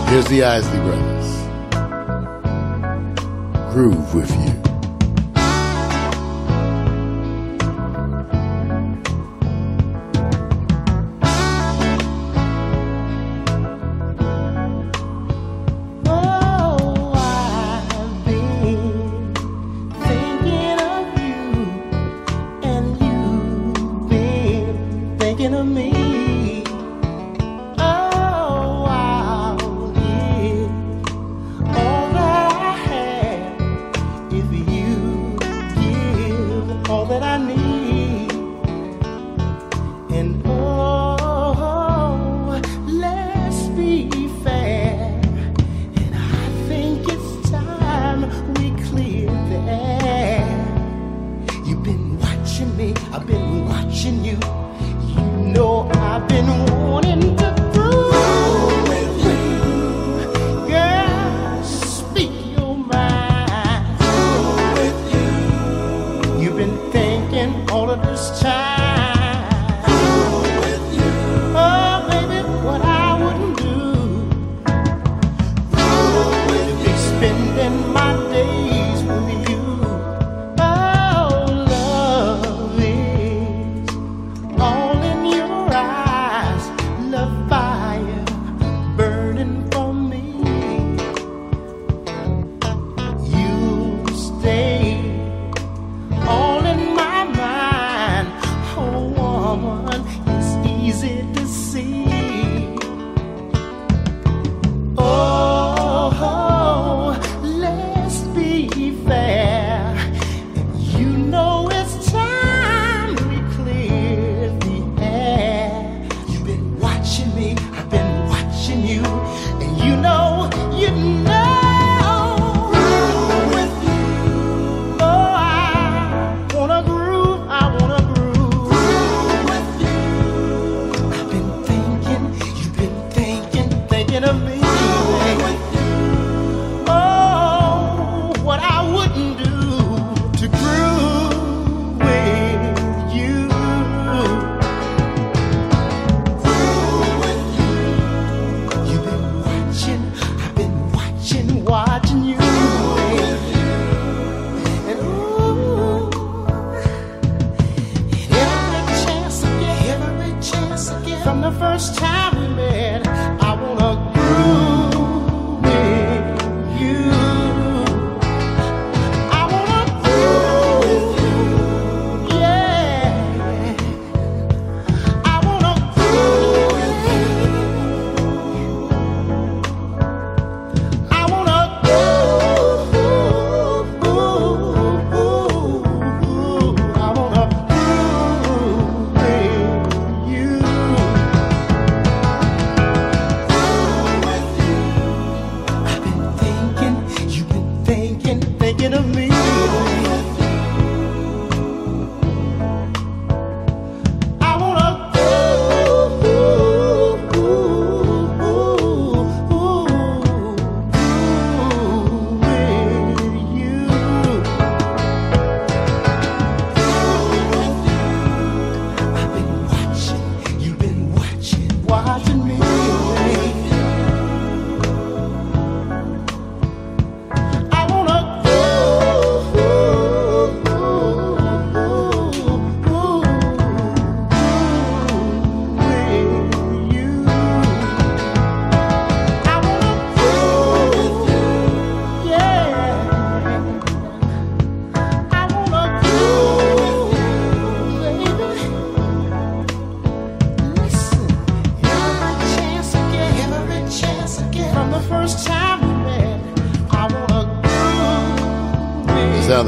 Here's the Isley Brothers. Groove with you.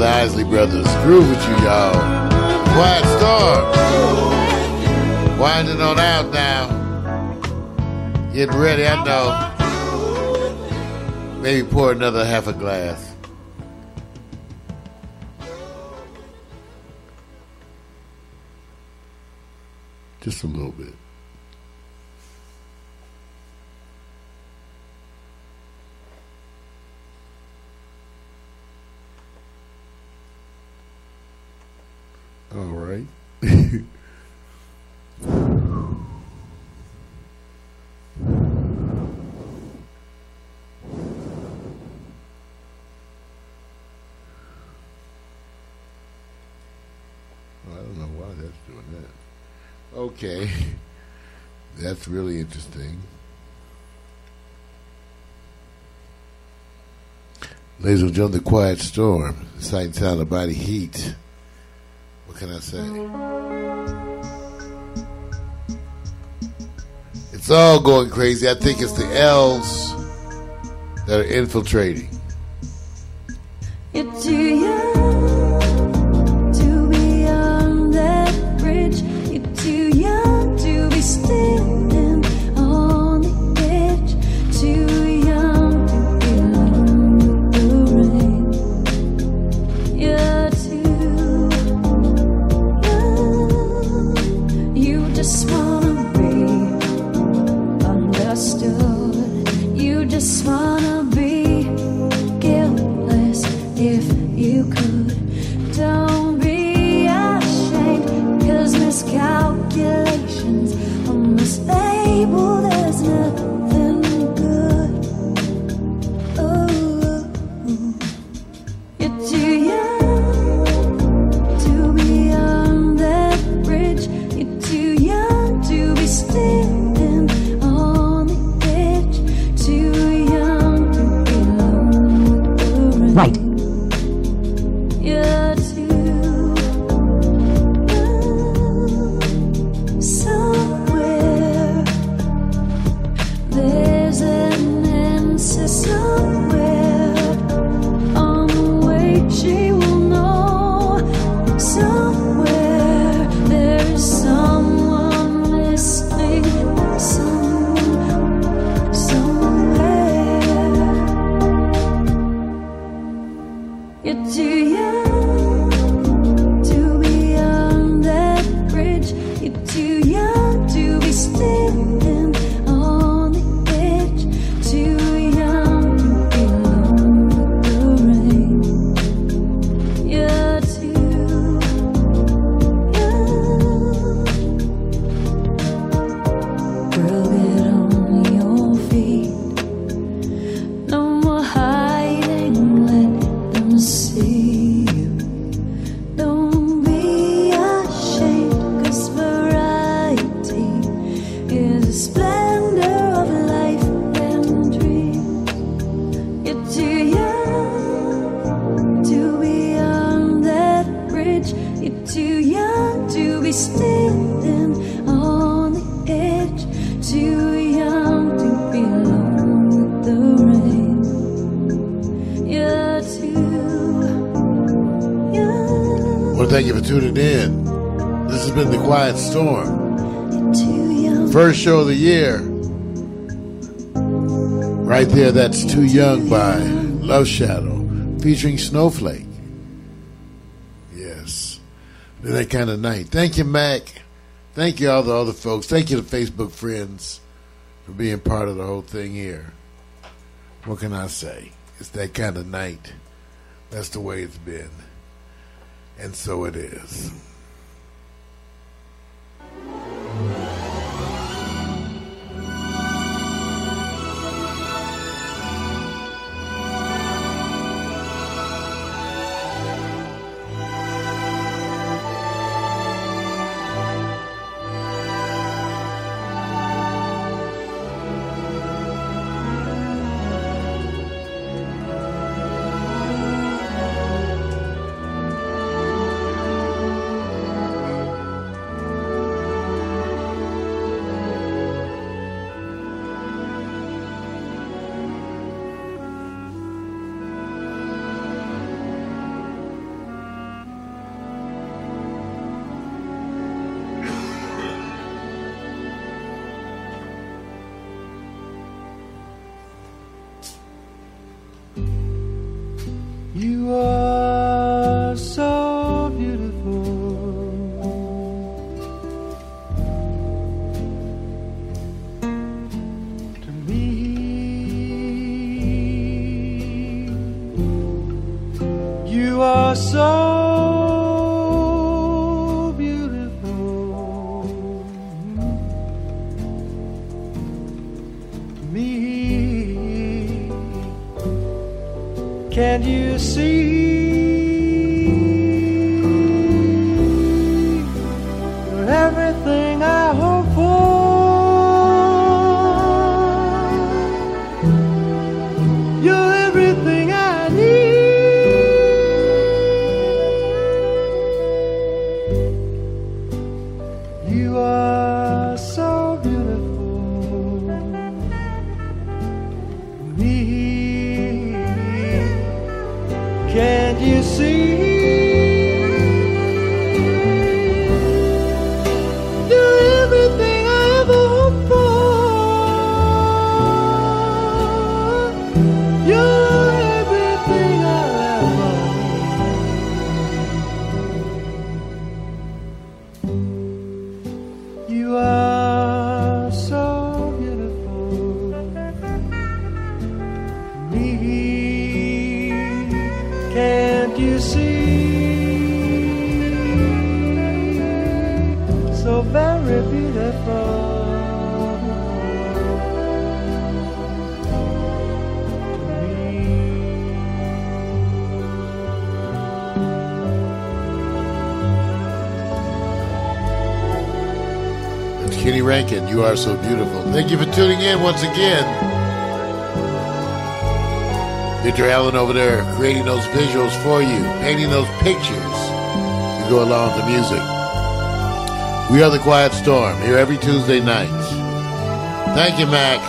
the Isley Brothers. Groove with you, y'all. Quiet Storm. Winding on out now. Getting ready, I know. Maybe pour another half a glass. Ladies and gentlemen, The Quiet Storm, Sight and Sound of Body Heat. What can I say? It's all going crazy. I think it's the L's that are infiltrating. It's you. Too Young by Love Shadow featuring Snowflake. Yes. That kind of night. Thank you, Mac. Thank you, all the other folks. Thank you to Facebook friends for being part of the whole thing here. What can I say? It's that kind of night. That's the way it's been. And so it is. You are so beautiful. Thank you for tuning in once again. Victor Allen over there creating those visuals for you, painting those pictures to go along with the music. We are the Quiet Storm here every Tuesday night. Thank you, Mac.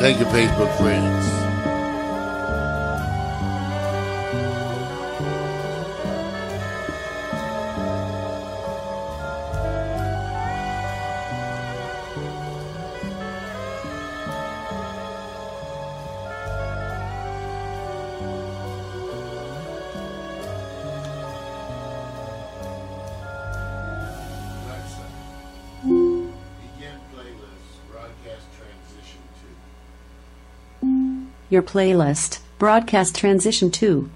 Thank you, Facebook friends. Playlist, broadcast transition 2.